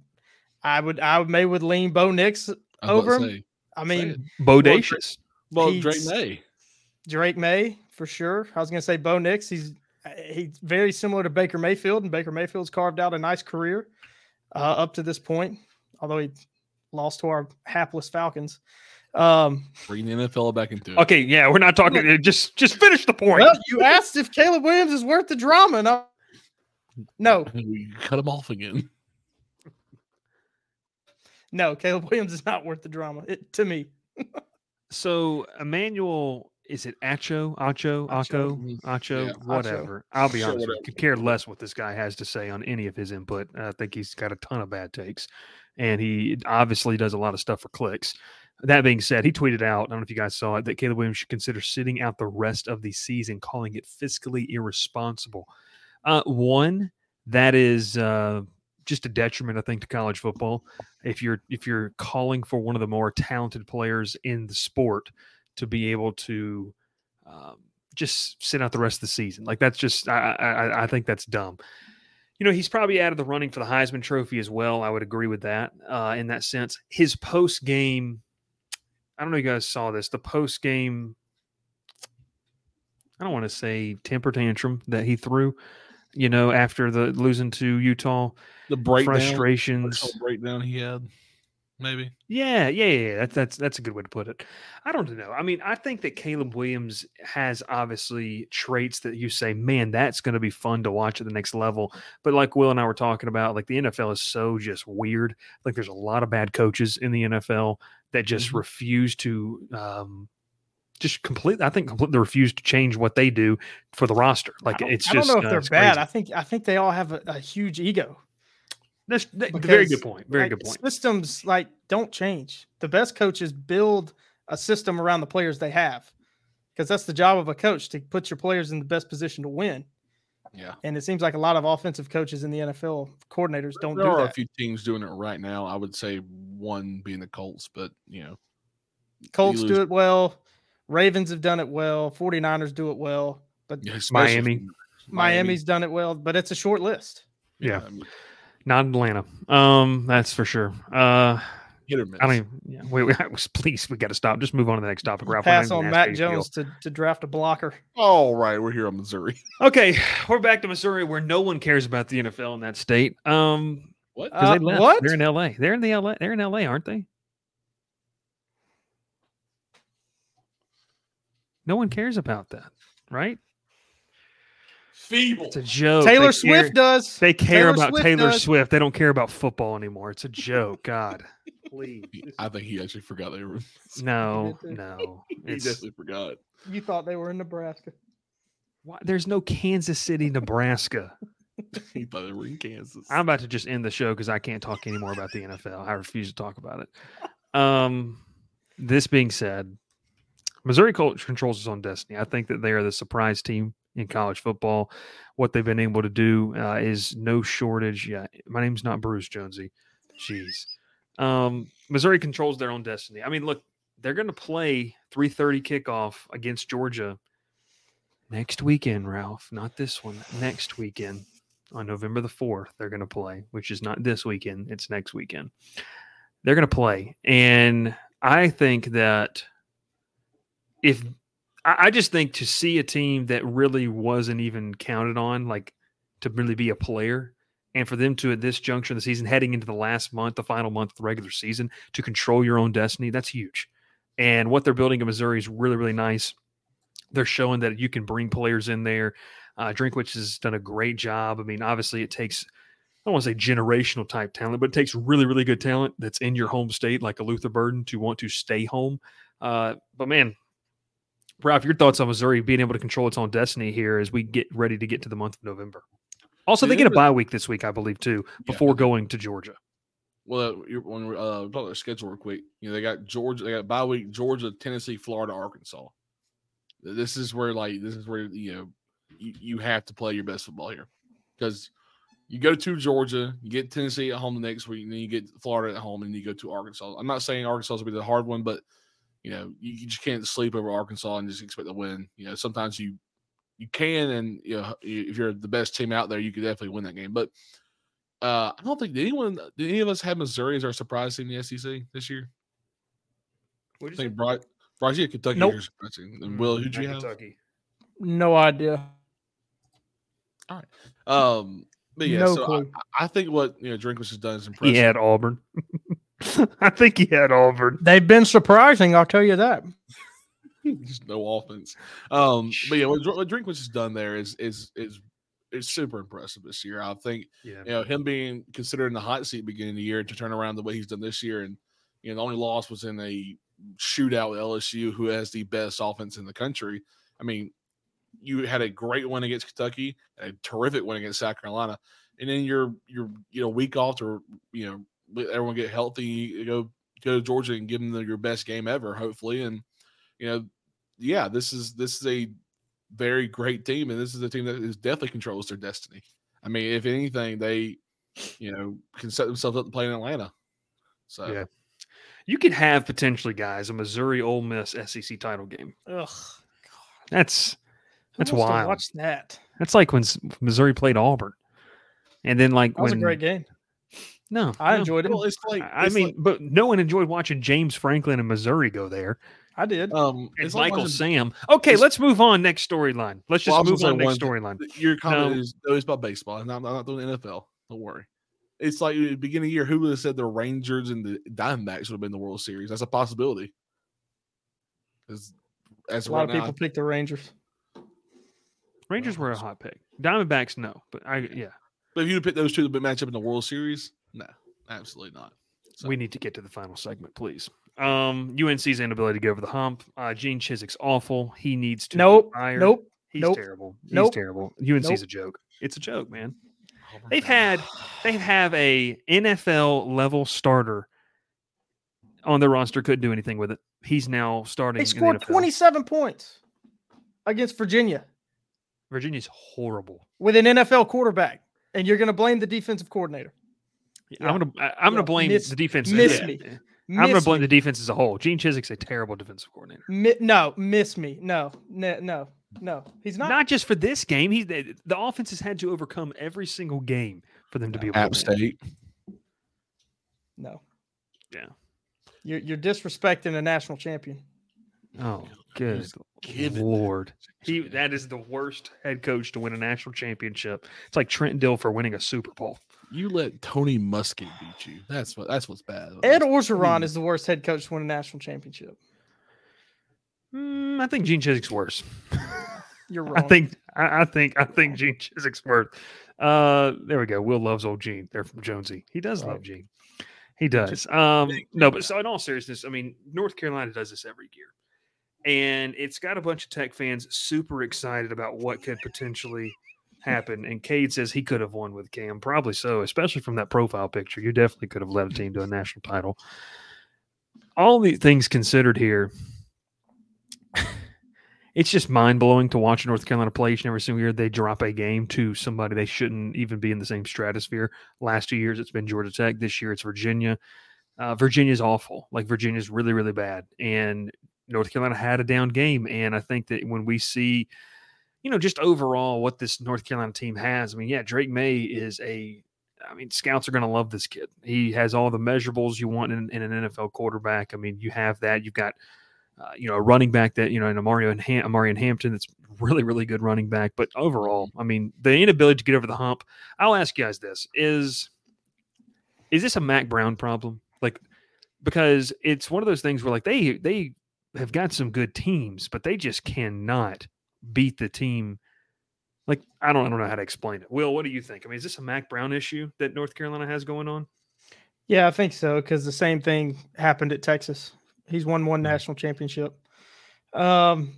I would I would maybe would lean Bo Nix. I over him? say, I mean. Bodacious. well, Drake he's- May. Drake Maye for sure. I was going to say Bo Nix. He's uh, he's very similar to Baker Mayfield, and Baker Mayfield's carved out a nice career uh, up to this point. Although he lost to our hapless Falcons. Um, Bring the NFL back into it. Okay, yeah, we're not talking. Just, just finish the point. well, you asked if Caleb Williams is worth the drama, and I, no, We cut him off again. No, Caleb Williams is not worth the drama. It, to me, So Emmanuel, is it Acho, Acho, Acho. Acho, Yeah, Acho. whatever? I'll be honest, with you, could care less what this guy has to say on any of his input. I think he's got a ton of bad takes, and he obviously does a lot of stuff for clicks. That being said, he tweeted out, I don't know if you guys saw it, that Caleb Williams should consider sitting out the rest of the season, calling it fiscally irresponsible. Uh, one, that is uh, just a detriment, I think, to college football. If you're if you're calling for one of the more talented players in the sport to be able to um, just sit out the rest of the season, like that's just I, I I think that's dumb. You know, he's probably out of the running for the Heisman Trophy as well. I would agree with that uh, in that sense. His post game, I don't know if you guys saw this. The post game, I don't want to say temper tantrum that he threw. You know, after the losing to Utah, The breakdown, frustrations. breakdown he had, maybe. Yeah, yeah, yeah. That's that's that's a good way to put it. I don't know. I mean, I think that Caleb Williams has obviously traits that you say, man, that's going to be fun to watch at the next level. But like Will and I were talking about, like the NFL is so just weird. Like there's a lot of bad coaches in the NFL that just Mhm. refuse to um just completely I think completely refuse to change what they do for the roster. Like I don't, it's I don't know if uh, they're bad. crazy. I think I think they all have a, a huge ego. That's that- very good point. Very like, good point. Systems like don't change. The best coaches build a system around the players they have, because that's the job of a coach to put your players in the best position to win. Yeah. And it seems like a lot of offensive coaches in the NFL coordinators don't there do are a few teams doing it right now. I would say one being the Colts, but you know, Colts lose- do it well. Ravens have done it well. 49ers do it well. But yeah, especially Miami. from Miami's done it well. But it's a short list. Yeah. I mean, Not Atlanta. Um, that's for sure. Uh, hit or miss. I don't. Yeah, wait, wait, please, we got to stop. Just move on to the next topic. Ralph. We're not Pass on asked Mac how you feel. Jones to, to draft a blocker. All right, we're here on Missouri. Okay, we're back to Missouri, where no one cares about the NFL in that state. Um, What? Uh, they left. what? They're in LA. They're in the LA. They're in LA, aren't they? No one cares about that, right? Feeble. It's a joke. Taylor They Swift care- does. They care Taylor about Swift Taylor does. Swift. They don't care about football anymore. It's a joke. God, please. I think he actually forgot they were. No, He did no. he definitely forgot. You thought they were in Nebraska. why, there's no Kansas City, Nebraska. He thought they were in Kansas. I'm about to just end the show because I can't talk anymore about the NFL. I refuse to talk about it. Um, this being said, Missouri controls its own destiny. I think that they are the surprise team in college football. What they've been able to do uh, is no shortage. Yeah, my name's not Bruce Jonesy. Jeez. Um, Missouri controls their own destiny. I mean, look, they're going to play 3:30 kickoff against Georgia next weekend, Ralph. Not this one. Next weekend on November the 4th, they're going to play, which is not this weekend, it's next weekend. They're going to play. And I think that if I, just think to see a team that really wasn't even counted on, like to really be a player, and for them to at this juncture of the season, heading into the last month, the final month of the regular season, to control your own destiny, that's huge. And what they're building in Missouri is really, really nice. They're showing that you can bring players in there. Uh, Drinkwitz has done a great job. I mean, obviously, it takes I don't want to say generational type talent, but it takes really, really good talent that's in your home state, like a Luther Burden, to want to stay home. Uh, but man, Ralph, your thoughts on Missouri being able to control its own destiny here as we get ready to get to the month of November? Also, they get a bye week this week, I believe, too, Yeah. before going to Georgia. Well, you're, when we're uh, talking their schedule real quick, you know they got Georgia, they got bye week, Georgia, Tennessee, Florida, Arkansas. This is where like this is where you know you, you have to play your best football here because you go to Georgia, you get Tennessee at home the next week, and then you get Florida at home, and you go to Arkansas. I'm not saying Arkansas will be the hard one, but you know you, you just can't sleep over Arkansas and just expect to win. You know sometimes you you can, and you know if you're the best team out there, you could definitely win that game, but. Uh, I don't think did anyone did any of us have Missouri as our surprise team in the SEC this year? I think Bryce, Bryce, you had Kentucky Nope. as your surprise team. And Will, who'd you have? Kentucky. No idea. All right. Um, but yeah, No so I. I think what you know Drinkwitz has done is impressive. He had Auburn. I think he had Auburn. They've been surprising, I'll tell you that. just no offense. Um, but yeah, what, Dr- what Drinkwitz has done there is is is is super impressive this year. I think Yeah. you know him being considered in the hot seat beginning of the year to turn around the way he's done this year, and you know the only loss was in a shootout with LSU, who has the best offense in the country. I mean, you had a great win against Kentucky, a terrific win against South Carolina, and then you're you're you know week off to you know let everyone get healthy, go go to Georgia and give them the, your best game ever, hopefully, and you know, yeah, this is this is a very great team, and this is a team that is definitely controls their destiny. I mean, if anything, they you know can set themselves up to play in Atlanta. So Yeah. You could have potentially, guys, a Missouri Ole Miss SEC title game. Ugh. That's That's wants to wild. Watch that. that's like when Missouri played Auburn, and then like That was when a great game. No, I no. enjoyed it. well, it's like I I it's mean, like, but no one enjoyed watching James Franklin and Missouri go there. I did. um, And it's like Michael watching- Sam. Okay, let's move on. Next storyline. Let's just Well, move on. Next storyline. Your comment No. is oh, it's about baseball. and I'm, I'm not doing NFL. Don't worry. It's like at the beginning of the year, who would have said the Rangers and the Diamondbacks would have been the World Series? That's a possibility. As, as a lot right of people now, picked the Rangers. Rangers were a hot pick. Diamondbacks, no, but I yeah, but if you'd pick those two to match up in the World Series, no, absolutely not. So, we need to get to the final segment, please. Um, UNC's inability to get over the hump. Uh, Gene Chizik's awful. He needs to. be Nope. fired. Nope. He's Nope. terrible. He's Nope. terrible. UNC's Nope. a joke. It's a joke, man. Auburn They've fan. had they have a NFL level starter on their roster. Couldn't do anything with it. He's now starting. They in the scored NFL. 27 points against Virginia. Virginia's horrible. with an NFL quarterback, and you're going to blame the defensive coordinator. Yeah. I'm gonna I- I'm Yeah. gonna blame Miss- the defense. miss yeah. me. I'm gonna blame me. the defense as a whole. Gene Chizik's a terrible defensive coordinator. Mi- no, miss me. No, no, no, no. He's not. Not, just for this game. He the, the offense has had to overcome every single game for them to be able App to win. State. No. Yeah. You're you're disrespecting a national champion. Oh, good He's lord! He that is the worst head coach to win a national championship. It's like Trent Dilfer winning a Super Bowl. You let Tony Muskett beat you. That's what. That's what's bad. Ed this. Orgeron Hmm. is the worst head coach to win a national championship. Mm, I think Gene Chizik's worse. You're wrong. I think I, I think I think Gene Chizik's worse. Uh, there we go. Will loves old Gene. They're from Jonesy. He does love Gene. He does. Um, no, but so in all seriousness, I mean, North Carolina does this every year, and it's got a bunch of Tech fans super excited about what could potentially happen. And Cade says he could have won with Cam, probably so, especially from that profile picture. You definitely could have led a team to a national title. All the things considered here, it's just mind blowing to watch North Carolina play each and every single year. They drop a game to somebody they shouldn't even be in the same stratosphere. Last two years, it's been Georgia Tech. This year, it's Virginia. Uh, Virginia's awful. Like Virginia's really, really bad. And North Carolina had a down game. And I think that when we see, you know, just overall what this North Carolina team has, I mean, yeah, Drake Maye is a. I mean, scouts are going to love this kid. He has all the measurables you want in, in an NFL quarterback. I mean, you have that. You've got uh, you know, a running back that, you know, in Omarion and Ham- and Hampton, that's really, really good running back. But overall, I mean, the inability to get over the hump. I'll ask you guys this: is is this a Mack Brown problem? Like, because it's one of those things where like they they have got some good teams, but they just cannot beat the team. Like, I don't I don't know how to explain it. Will, what do you think? I mean, is this a Mack Brown issue that North Carolina has going on? Yeah, I think so because the same thing happened at Texas. He's won one Mhm. national championship. Um,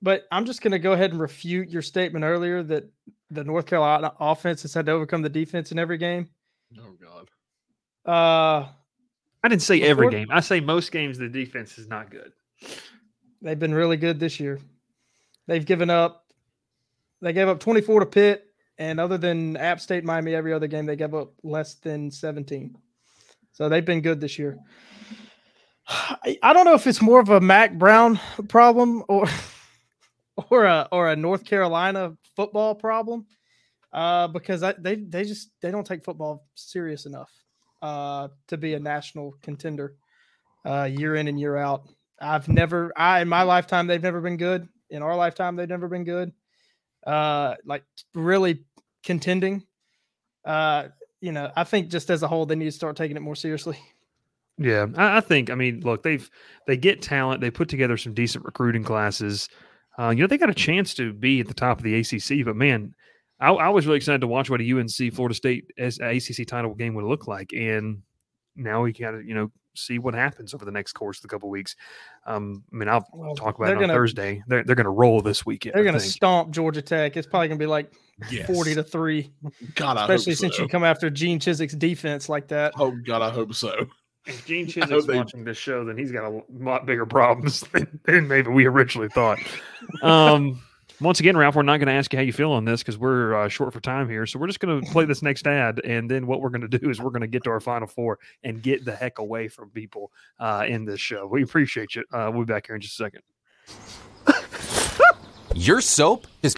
but I'm just going to go ahead and refute your statement earlier that the North Carolina offense has had to overcome the defense in every game. Oh God. Uh, I didn't say every game. I say most games the defense is not good. they've been really good this year. They've given up. They gave up 24 to Pitt, and other than App State, Miami, every other game they gave up less than 17. So they've been good this year. I, I don't know if it's more of a Mack Brown problem or or a or a North Carolina football problem, uh, because I, they they just they don't take football serious enough uh, to be a national contender uh, year in and year out. I've never, I in my lifetime, they've never been good. In our lifetime, they've never been good. Uh, like really contending. Uh, you know, I think just as a whole, they need to start taking it more seriously. Yeah, I, I think. I mean, look, they've they get talent. They put together some decent recruiting classes. Uh, you know, they got a chance to be at the top of the ACC. But man, I, I was really excited to watch what a UNC Florida State ACC title game would look like, and now we got to you know see what happens over the next course of the couple weeks. Um, I mean, I'll Well, talk about they're it on gonna- Thursday. They're they're going to roll this weekend. They're going to stomp Georgia Tech. It's probably going to be like Yes. 40 to 3, God, I especially hope since so. you come after Gene Chizik's defense like that. Oh God, I hope so. If Gene I Chizik's they- watching this show, then he's got a lot bigger problems than, than maybe we originally thought. Um, once again, Ralph, we're not going to ask you how you feel on this because we're uh, short for time here. So we're just going to play this next ad, and then what we're going to do is we're going to get to our final four and get the heck away from people uh, in this show. We appreciate you. Uh, we'll be back here in just a second. Your soap is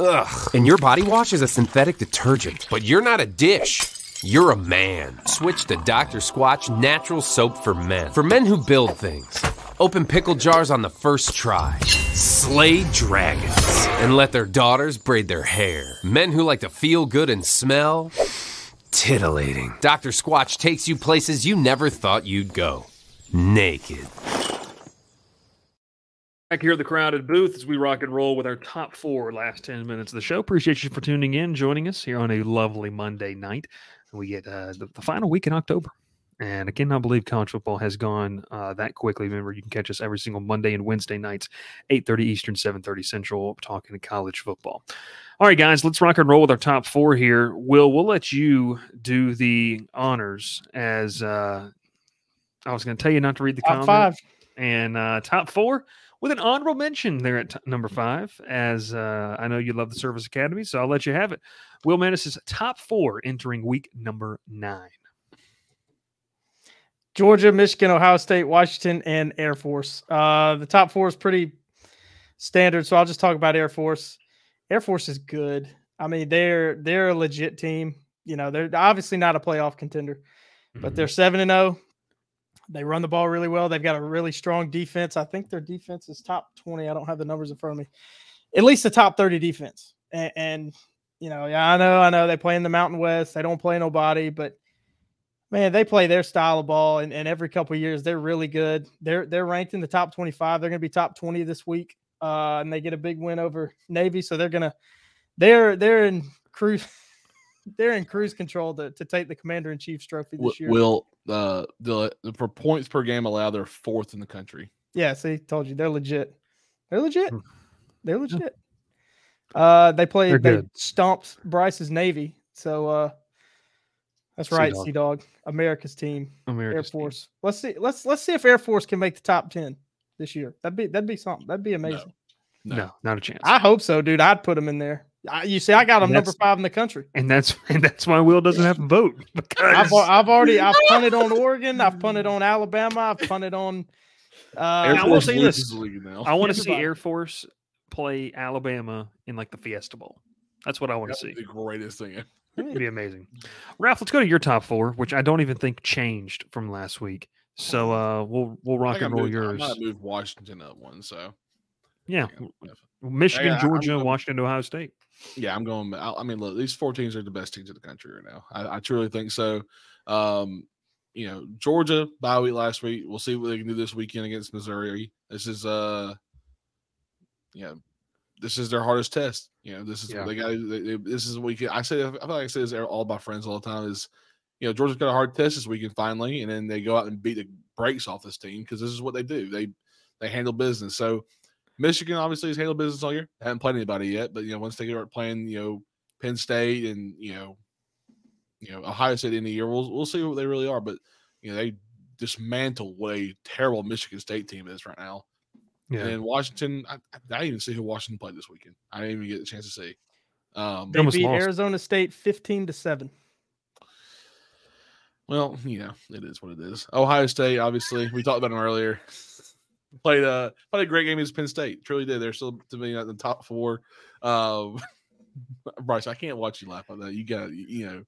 ugh, and your body wash is a synthetic detergent. But you're not a dish. You're a man. Switch to Dr. Squatch Natural Soap for Men. For men who build things. Open pickle jars on the first try. Slay dragons. And let their daughters braid their hair. Men who like to feel good and smell. Titillating. Dr. Squatch takes you places you never thought you'd go. Naked. Back here at the crowded booth as we rock and roll with our top four last 10 minutes of the show. Appreciate you for tuning in, joining us here on a lovely Monday night. We get uh, the, the final week in October. And I cannot believe college football has gone uh, that quickly. Remember, you can catch us every single Monday and Wednesday nights, 8.30 Eastern, 7.30 Central, talking to college football. All right, guys, let's rock and roll with our top four here. Will, we'll let you do the honors as uh, I was going to tell you not to read the Top comment five. and uh, top four, with an honorable mention there at t- number five, as uh, I know you love the Service Academy, so I'll let you have it. Will Menace's top four entering week number nine. Georgia, Michigan, Ohio State, Washington, and Air Force. Uh, the top four is pretty standard, so I'll just talk about Air Force. Air Force is good. I mean, they're they're a legit team. You know, they're obviously not a playoff contender, but they're seven and zero. They run the ball really well. They've got a really strong defense. I think their defense is top twenty. I don't have the numbers in front of me. At least the top thirty defense. And, and you know, yeah, I know, I know they play in the Mountain West. They don't play nobody, but man, they play their style of ball, and, and every couple years they're really good. They're they're ranked in the top twenty five. They're going to be top twenty this week, uh, and they get a big win over Navy, so they're gonna they're they're in cruise they're in cruise control to, to take the Commander in Chief's trophy this year. Will uh, the, the for points per game allow they're fourth in the country. Yeah, see, told you they're legit. They're legit. Hmm. They're legit. Uh, they played. They're They good. stomped Bryce's Navy. So uh, that's Sea right, Dog. Sea Dog, America's team, America's Air team. Force. Let's see. Let's let's see if Air Force can make the top ten this year. That'd be that'd be something. That'd be amazing. No. not a chance. I hope so, dude. I'd put them in there. I, you see, I got them number five in the country. and that's and that's why Will doesn't have a vote because I've, I've already I've punted on Oregon. I've punted on Alabama. I've punted on. Uh, Air I will Force say this. the league now. I want to see Air Force play Alabama in like the Fiesta Bowl. That's what I want to see. the greatest thing. It'd be amazing. Ralph, let's go to your top four, which I don't even think changed from last week. So uh, we'll we'll rock think I and roll moved- yours. might have moved Washington up one, so Yeah, yeah. Michigan, Yeah, I'm Georgia, going- Washington, Ohio State. Yeah, I'm going. I, I mean, look, these four teams are the best teams in the country right now. I, I truly think so. Um, you know, Georgia bye week last week. We'll see what they can do this weekend against Missouri. This is uh, you know, this is their hardest test. You know, this is Yeah. what they got. This is weekend. I say, I feel like I say this all my friends all the time. Is you know, Georgia's got a hard test this weekend finally, and then they go out and beat the brakes off this team because this is what they do. They they handle business. So Michigan obviously has handled business all year. I Haven't played anybody yet, but you know, once they get start playing, you know, Penn State and you know, you know, Ohio State in the year, we'll we'll see what they really are. But you know, they dismantle what a terrible Michigan State team is right now. Yeah, And Washington, I, I didn't even see who Washington played this weekend. I didn't even get a chance to see. Um, they beat lost. Arizona State fifteen to seven. Well, you know, it is what it is. Ohio State, obviously, we talked about them earlier. Played a played a great game against Penn State. Truly did. They're still to me at the top four. Um, Bryce, I can't watch you laugh like that. You got you know,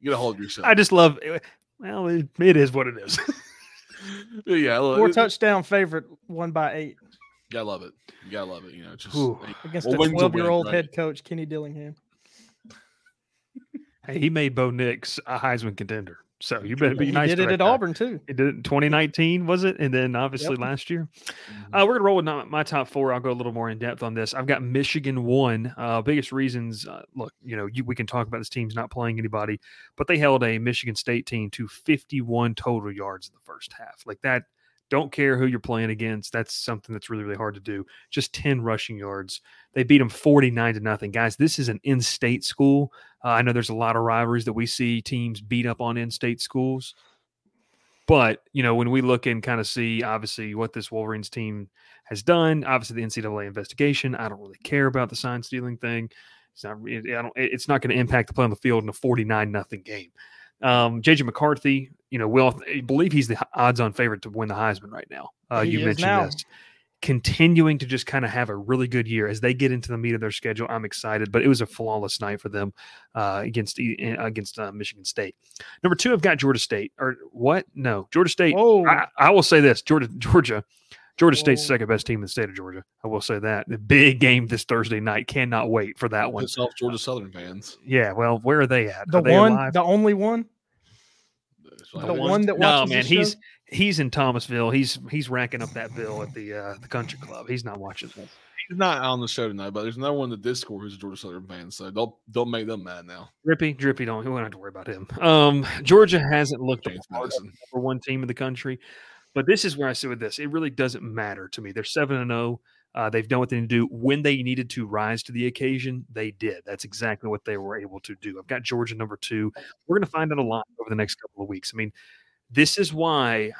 you got to hold yourself. I just love. eh, Well, it, it is what it is. yeah, look, Four it- touchdown favorite, one by eight You gotta love it. You gotta love it. You know, just Ooh. against well, a wins a win, twelve year old right? head coach Kenny Dillingham. hey, he made Bo Nix a Heisman contender. So you better be He nice. did it at. Auburn too. He did it in 2019, was it? And then obviously last year. Uh, we're gonna roll with my, my top four. I'll go a little more in depth on this. I've got Michigan one. Uh, biggest reasons. Uh, look, you know, you, we can talk about this team's not playing anybody, but they held a Michigan State team to 51 total yards in the first half. Like that. Don't care who you're playing against. That's something that's really, really hard to do. Just 10 rushing yards. They beat them 49 to nothing. Guys, this is an in state school. Uh, I know there's a lot of rivalries that we see teams beat up on in state schools. But, you know, when we look and kind of see, obviously, what this Wolverines team has done, obviously, the NCAA investigation, I don't really care about the sign stealing thing. It's not, it, it's not going to impact the play on the field in a 49 nothing game. Um, JJ McCarthy, you know, will I believe he's the odds on favorite to win the Heisman right now. Uh, He you is mentioned now. this continuing to just kind of have a really good year as they get into the meat of their schedule. I'm excited, but it was a flawless night for them uh, against E- against uh, Michigan State. Number two, I've got Georgia State. Or what? No, Georgia State. Oh, I, I will say this: Georgia, Georgia, Georgia State's second best team in the state of Georgia. I will say that the big game this Thursday night. Cannot wait for that one. South Georgia Southern fans. Yeah. Well, where are they at? The are they one, alive? the only one, It's the one that no, man, this he's show? he's in Thomasville. He's he's racking up that bill at the uh, the country club. He's not watching this. he's not on the show tonight, but there's another one in the Discord who's a Georgia Southern fan, so don't don't make them mad now. Drippy, Drippy, don't we don't have to worry about him. Um, Georgia hasn't looked the James part number one team in the country, but this is where I sit with this. It really doesn't matter to me. They're seven and zero. Uh, they've done what they need to do. When they needed to rise to the occasion, they did. That's exactly what they were able to do. I've got Georgia number two. We're going to find out a lot over the next couple of weeks. I mean, this is why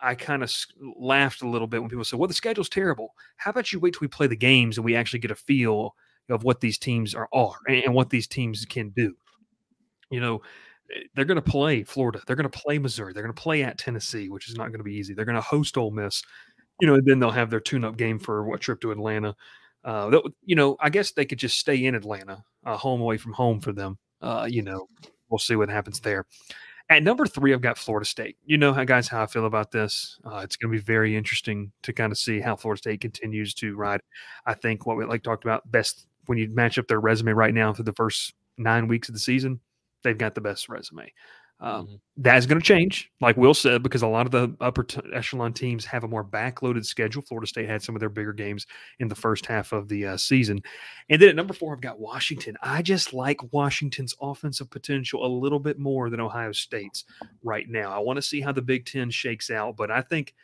I kind of laughed a little bit when people said, "Well, the schedule's terrible." How about you wait till we play the games and we actually get a feel of what these teams are are and, and what these teams can do? You know, they're going to play Florida. They're going to play Missouri. They're going to play at Tennessee, which is not going to be easy. They're going to host Ole Miss. You know, and then they'll have their tune-up game for what trip to Atlanta. Uh, that, you know, I guess they could just stay in Atlanta, uh, home away from home for them. Uh, you know, we'll see what happens there. At number three, I've got Florida State. You know, how, guys, how I feel about this. Uh, it's going to be very interesting to kind of see how Florida State continues to ride. I think what we like talked about best when you match up their resume right now through the first nine weeks of the season, they've got the best resume. Um, mm-hmm. That's going to change, like Will said, because a lot of the upper t- echelon teams have a more backloaded schedule. Florida State had some of their bigger games in the first half of the uh, season. And then at number four, I've got Washington. I just like Washington's offensive potential a little bit more than Ohio State's right now. I want to see how the Big Ten shakes out, but I think,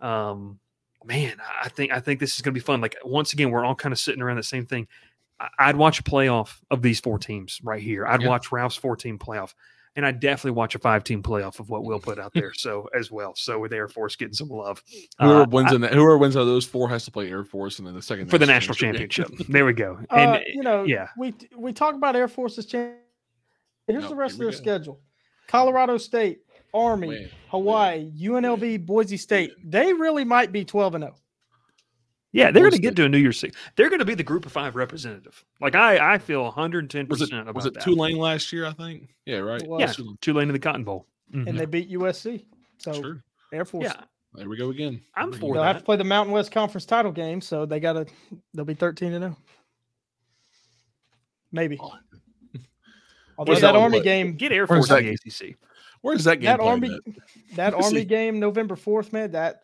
um, man, I think I think this is going to be fun. Like once again, we're all kind of sitting around the same thing. I'd watch a playoff of these four teams right here. I'd yeah. watch Ralph's four team playoff and I definitely watch a five team playoff of what we'll put out there. So as well. So with Air Force getting some love. Whoever uh, wins I, in that, whoever wins out of those four has to play Air Force and then the second for the national championship. championship. there we go. Uh, and uh, you know, yeah, we we talk about Air Force's champion. Here's no, the rest of their go. schedule: Colorado State, Army, Wait, Hawaii, wait. UNLV, Boise State. They really might be twelve and zero. Yeah, they're going to get to a New Year's Six. They're going to be the Group of Five representative. Like I, I feel 110 percent about Was it that. Tulane last year? I think. Yeah, right. Yeah, Tulane in the Cotton Bowl, mm-hmm. and they beat USC. So sure. Air Force. Yeah, there we go again. I'm for. They'll that. have to play the Mountain West Conference title game, so they got to. They'll be 13 and 0. Maybe. Oh. Although that, that Army game, get Air Force in the ACC. Where's that game? That Army, that Army game, November 4th, man. That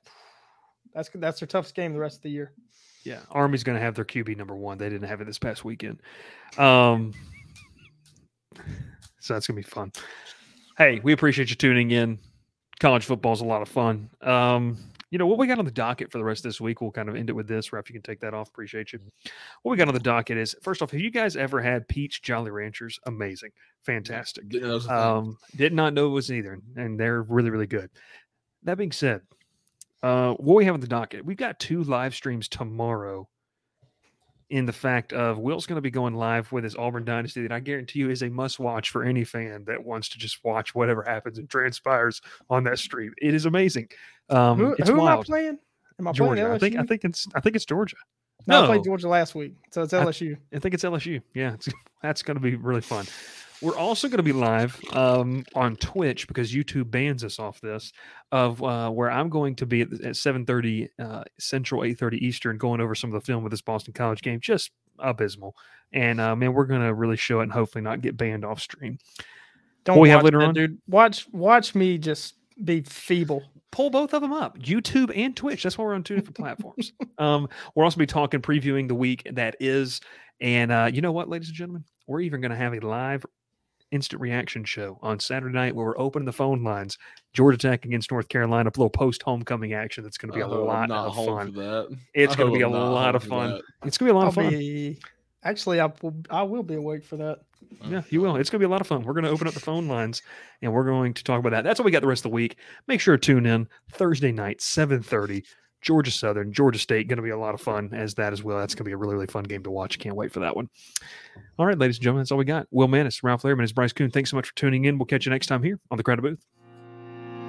that's that's their toughest game the rest of the year. Yeah, Army's going to have their QB number one. They didn't have it this past weekend. Um, so that's going to be fun. Hey, we appreciate you tuning in. College football is a lot of fun. Um, you know what we got on the docket for the rest of this week. We'll kind of end it with this. Ref, you can take that off. Appreciate you. What we got on the docket is first off, have you guys ever had peach Jolly Ranchers? Amazing, fantastic. Um, did not know it was either, and they're really really good. That being said, uh, what we have on the docket, we've got two live streams tomorrow. In the fact of Will's going to be going live with his Auburn Dynasty, that I guarantee you is a must watch for any fan that wants to just watch whatever happens and transpires on that stream. It is amazing. Um, who, it's who wild. am I playing? Am I Georgia. playing LSU? I think I think it's I think it's Georgia. No, no I played Georgia last week, so it's LSU. I, I think it's LSU. Yeah, it's, that's going to be really fun. We're also going to be live um, on Twitch because YouTube bans us off this. Of uh, where I'm going to be at, at 7:30 uh, Central, 8:30 Eastern, going over some of the film of this Boston College game. Just abysmal, and uh, man, we're going to really show it and hopefully not get banned off stream. Don't what we have later that, on, dude. Watch, watch me just be feeble pull both of them up youtube and twitch that's why we're on two different platforms um, we'll also be talking previewing the week that is and uh, you know what ladies and gentlemen we're even going to have a live instant reaction show on Saturday night where we're opening the phone lines. Georgia Tech against North Carolina, a little post homecoming action that's going to be a lot of fun. It's going to be a lot of fun. It's going to be a lot of fun. Actually, I will, I will be awake for that. Yeah, you will. It's going to be a lot of fun. We're going to open up the phone lines and we're going to talk about that. That's what we got the rest of the week. Make sure to tune in Thursday night, 7:30 Georgia Southern, Georgia State, going to be a lot of fun as that as well. That's going to be a really, really fun game to watch. Can't wait for that one. All right, ladies and gentlemen, that's all we got. Will Mantis, Ralph Lehrman, is Bryce Koon. Thanks so much for tuning in. We'll catch you next time here on the Crowded Booth.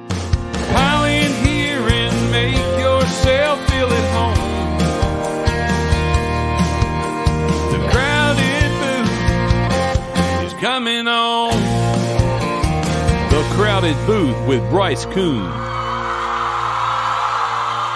Pile in here and make yourself feel at home. The Crowded Booth is coming on. The Crowded Booth with Bryce Koon.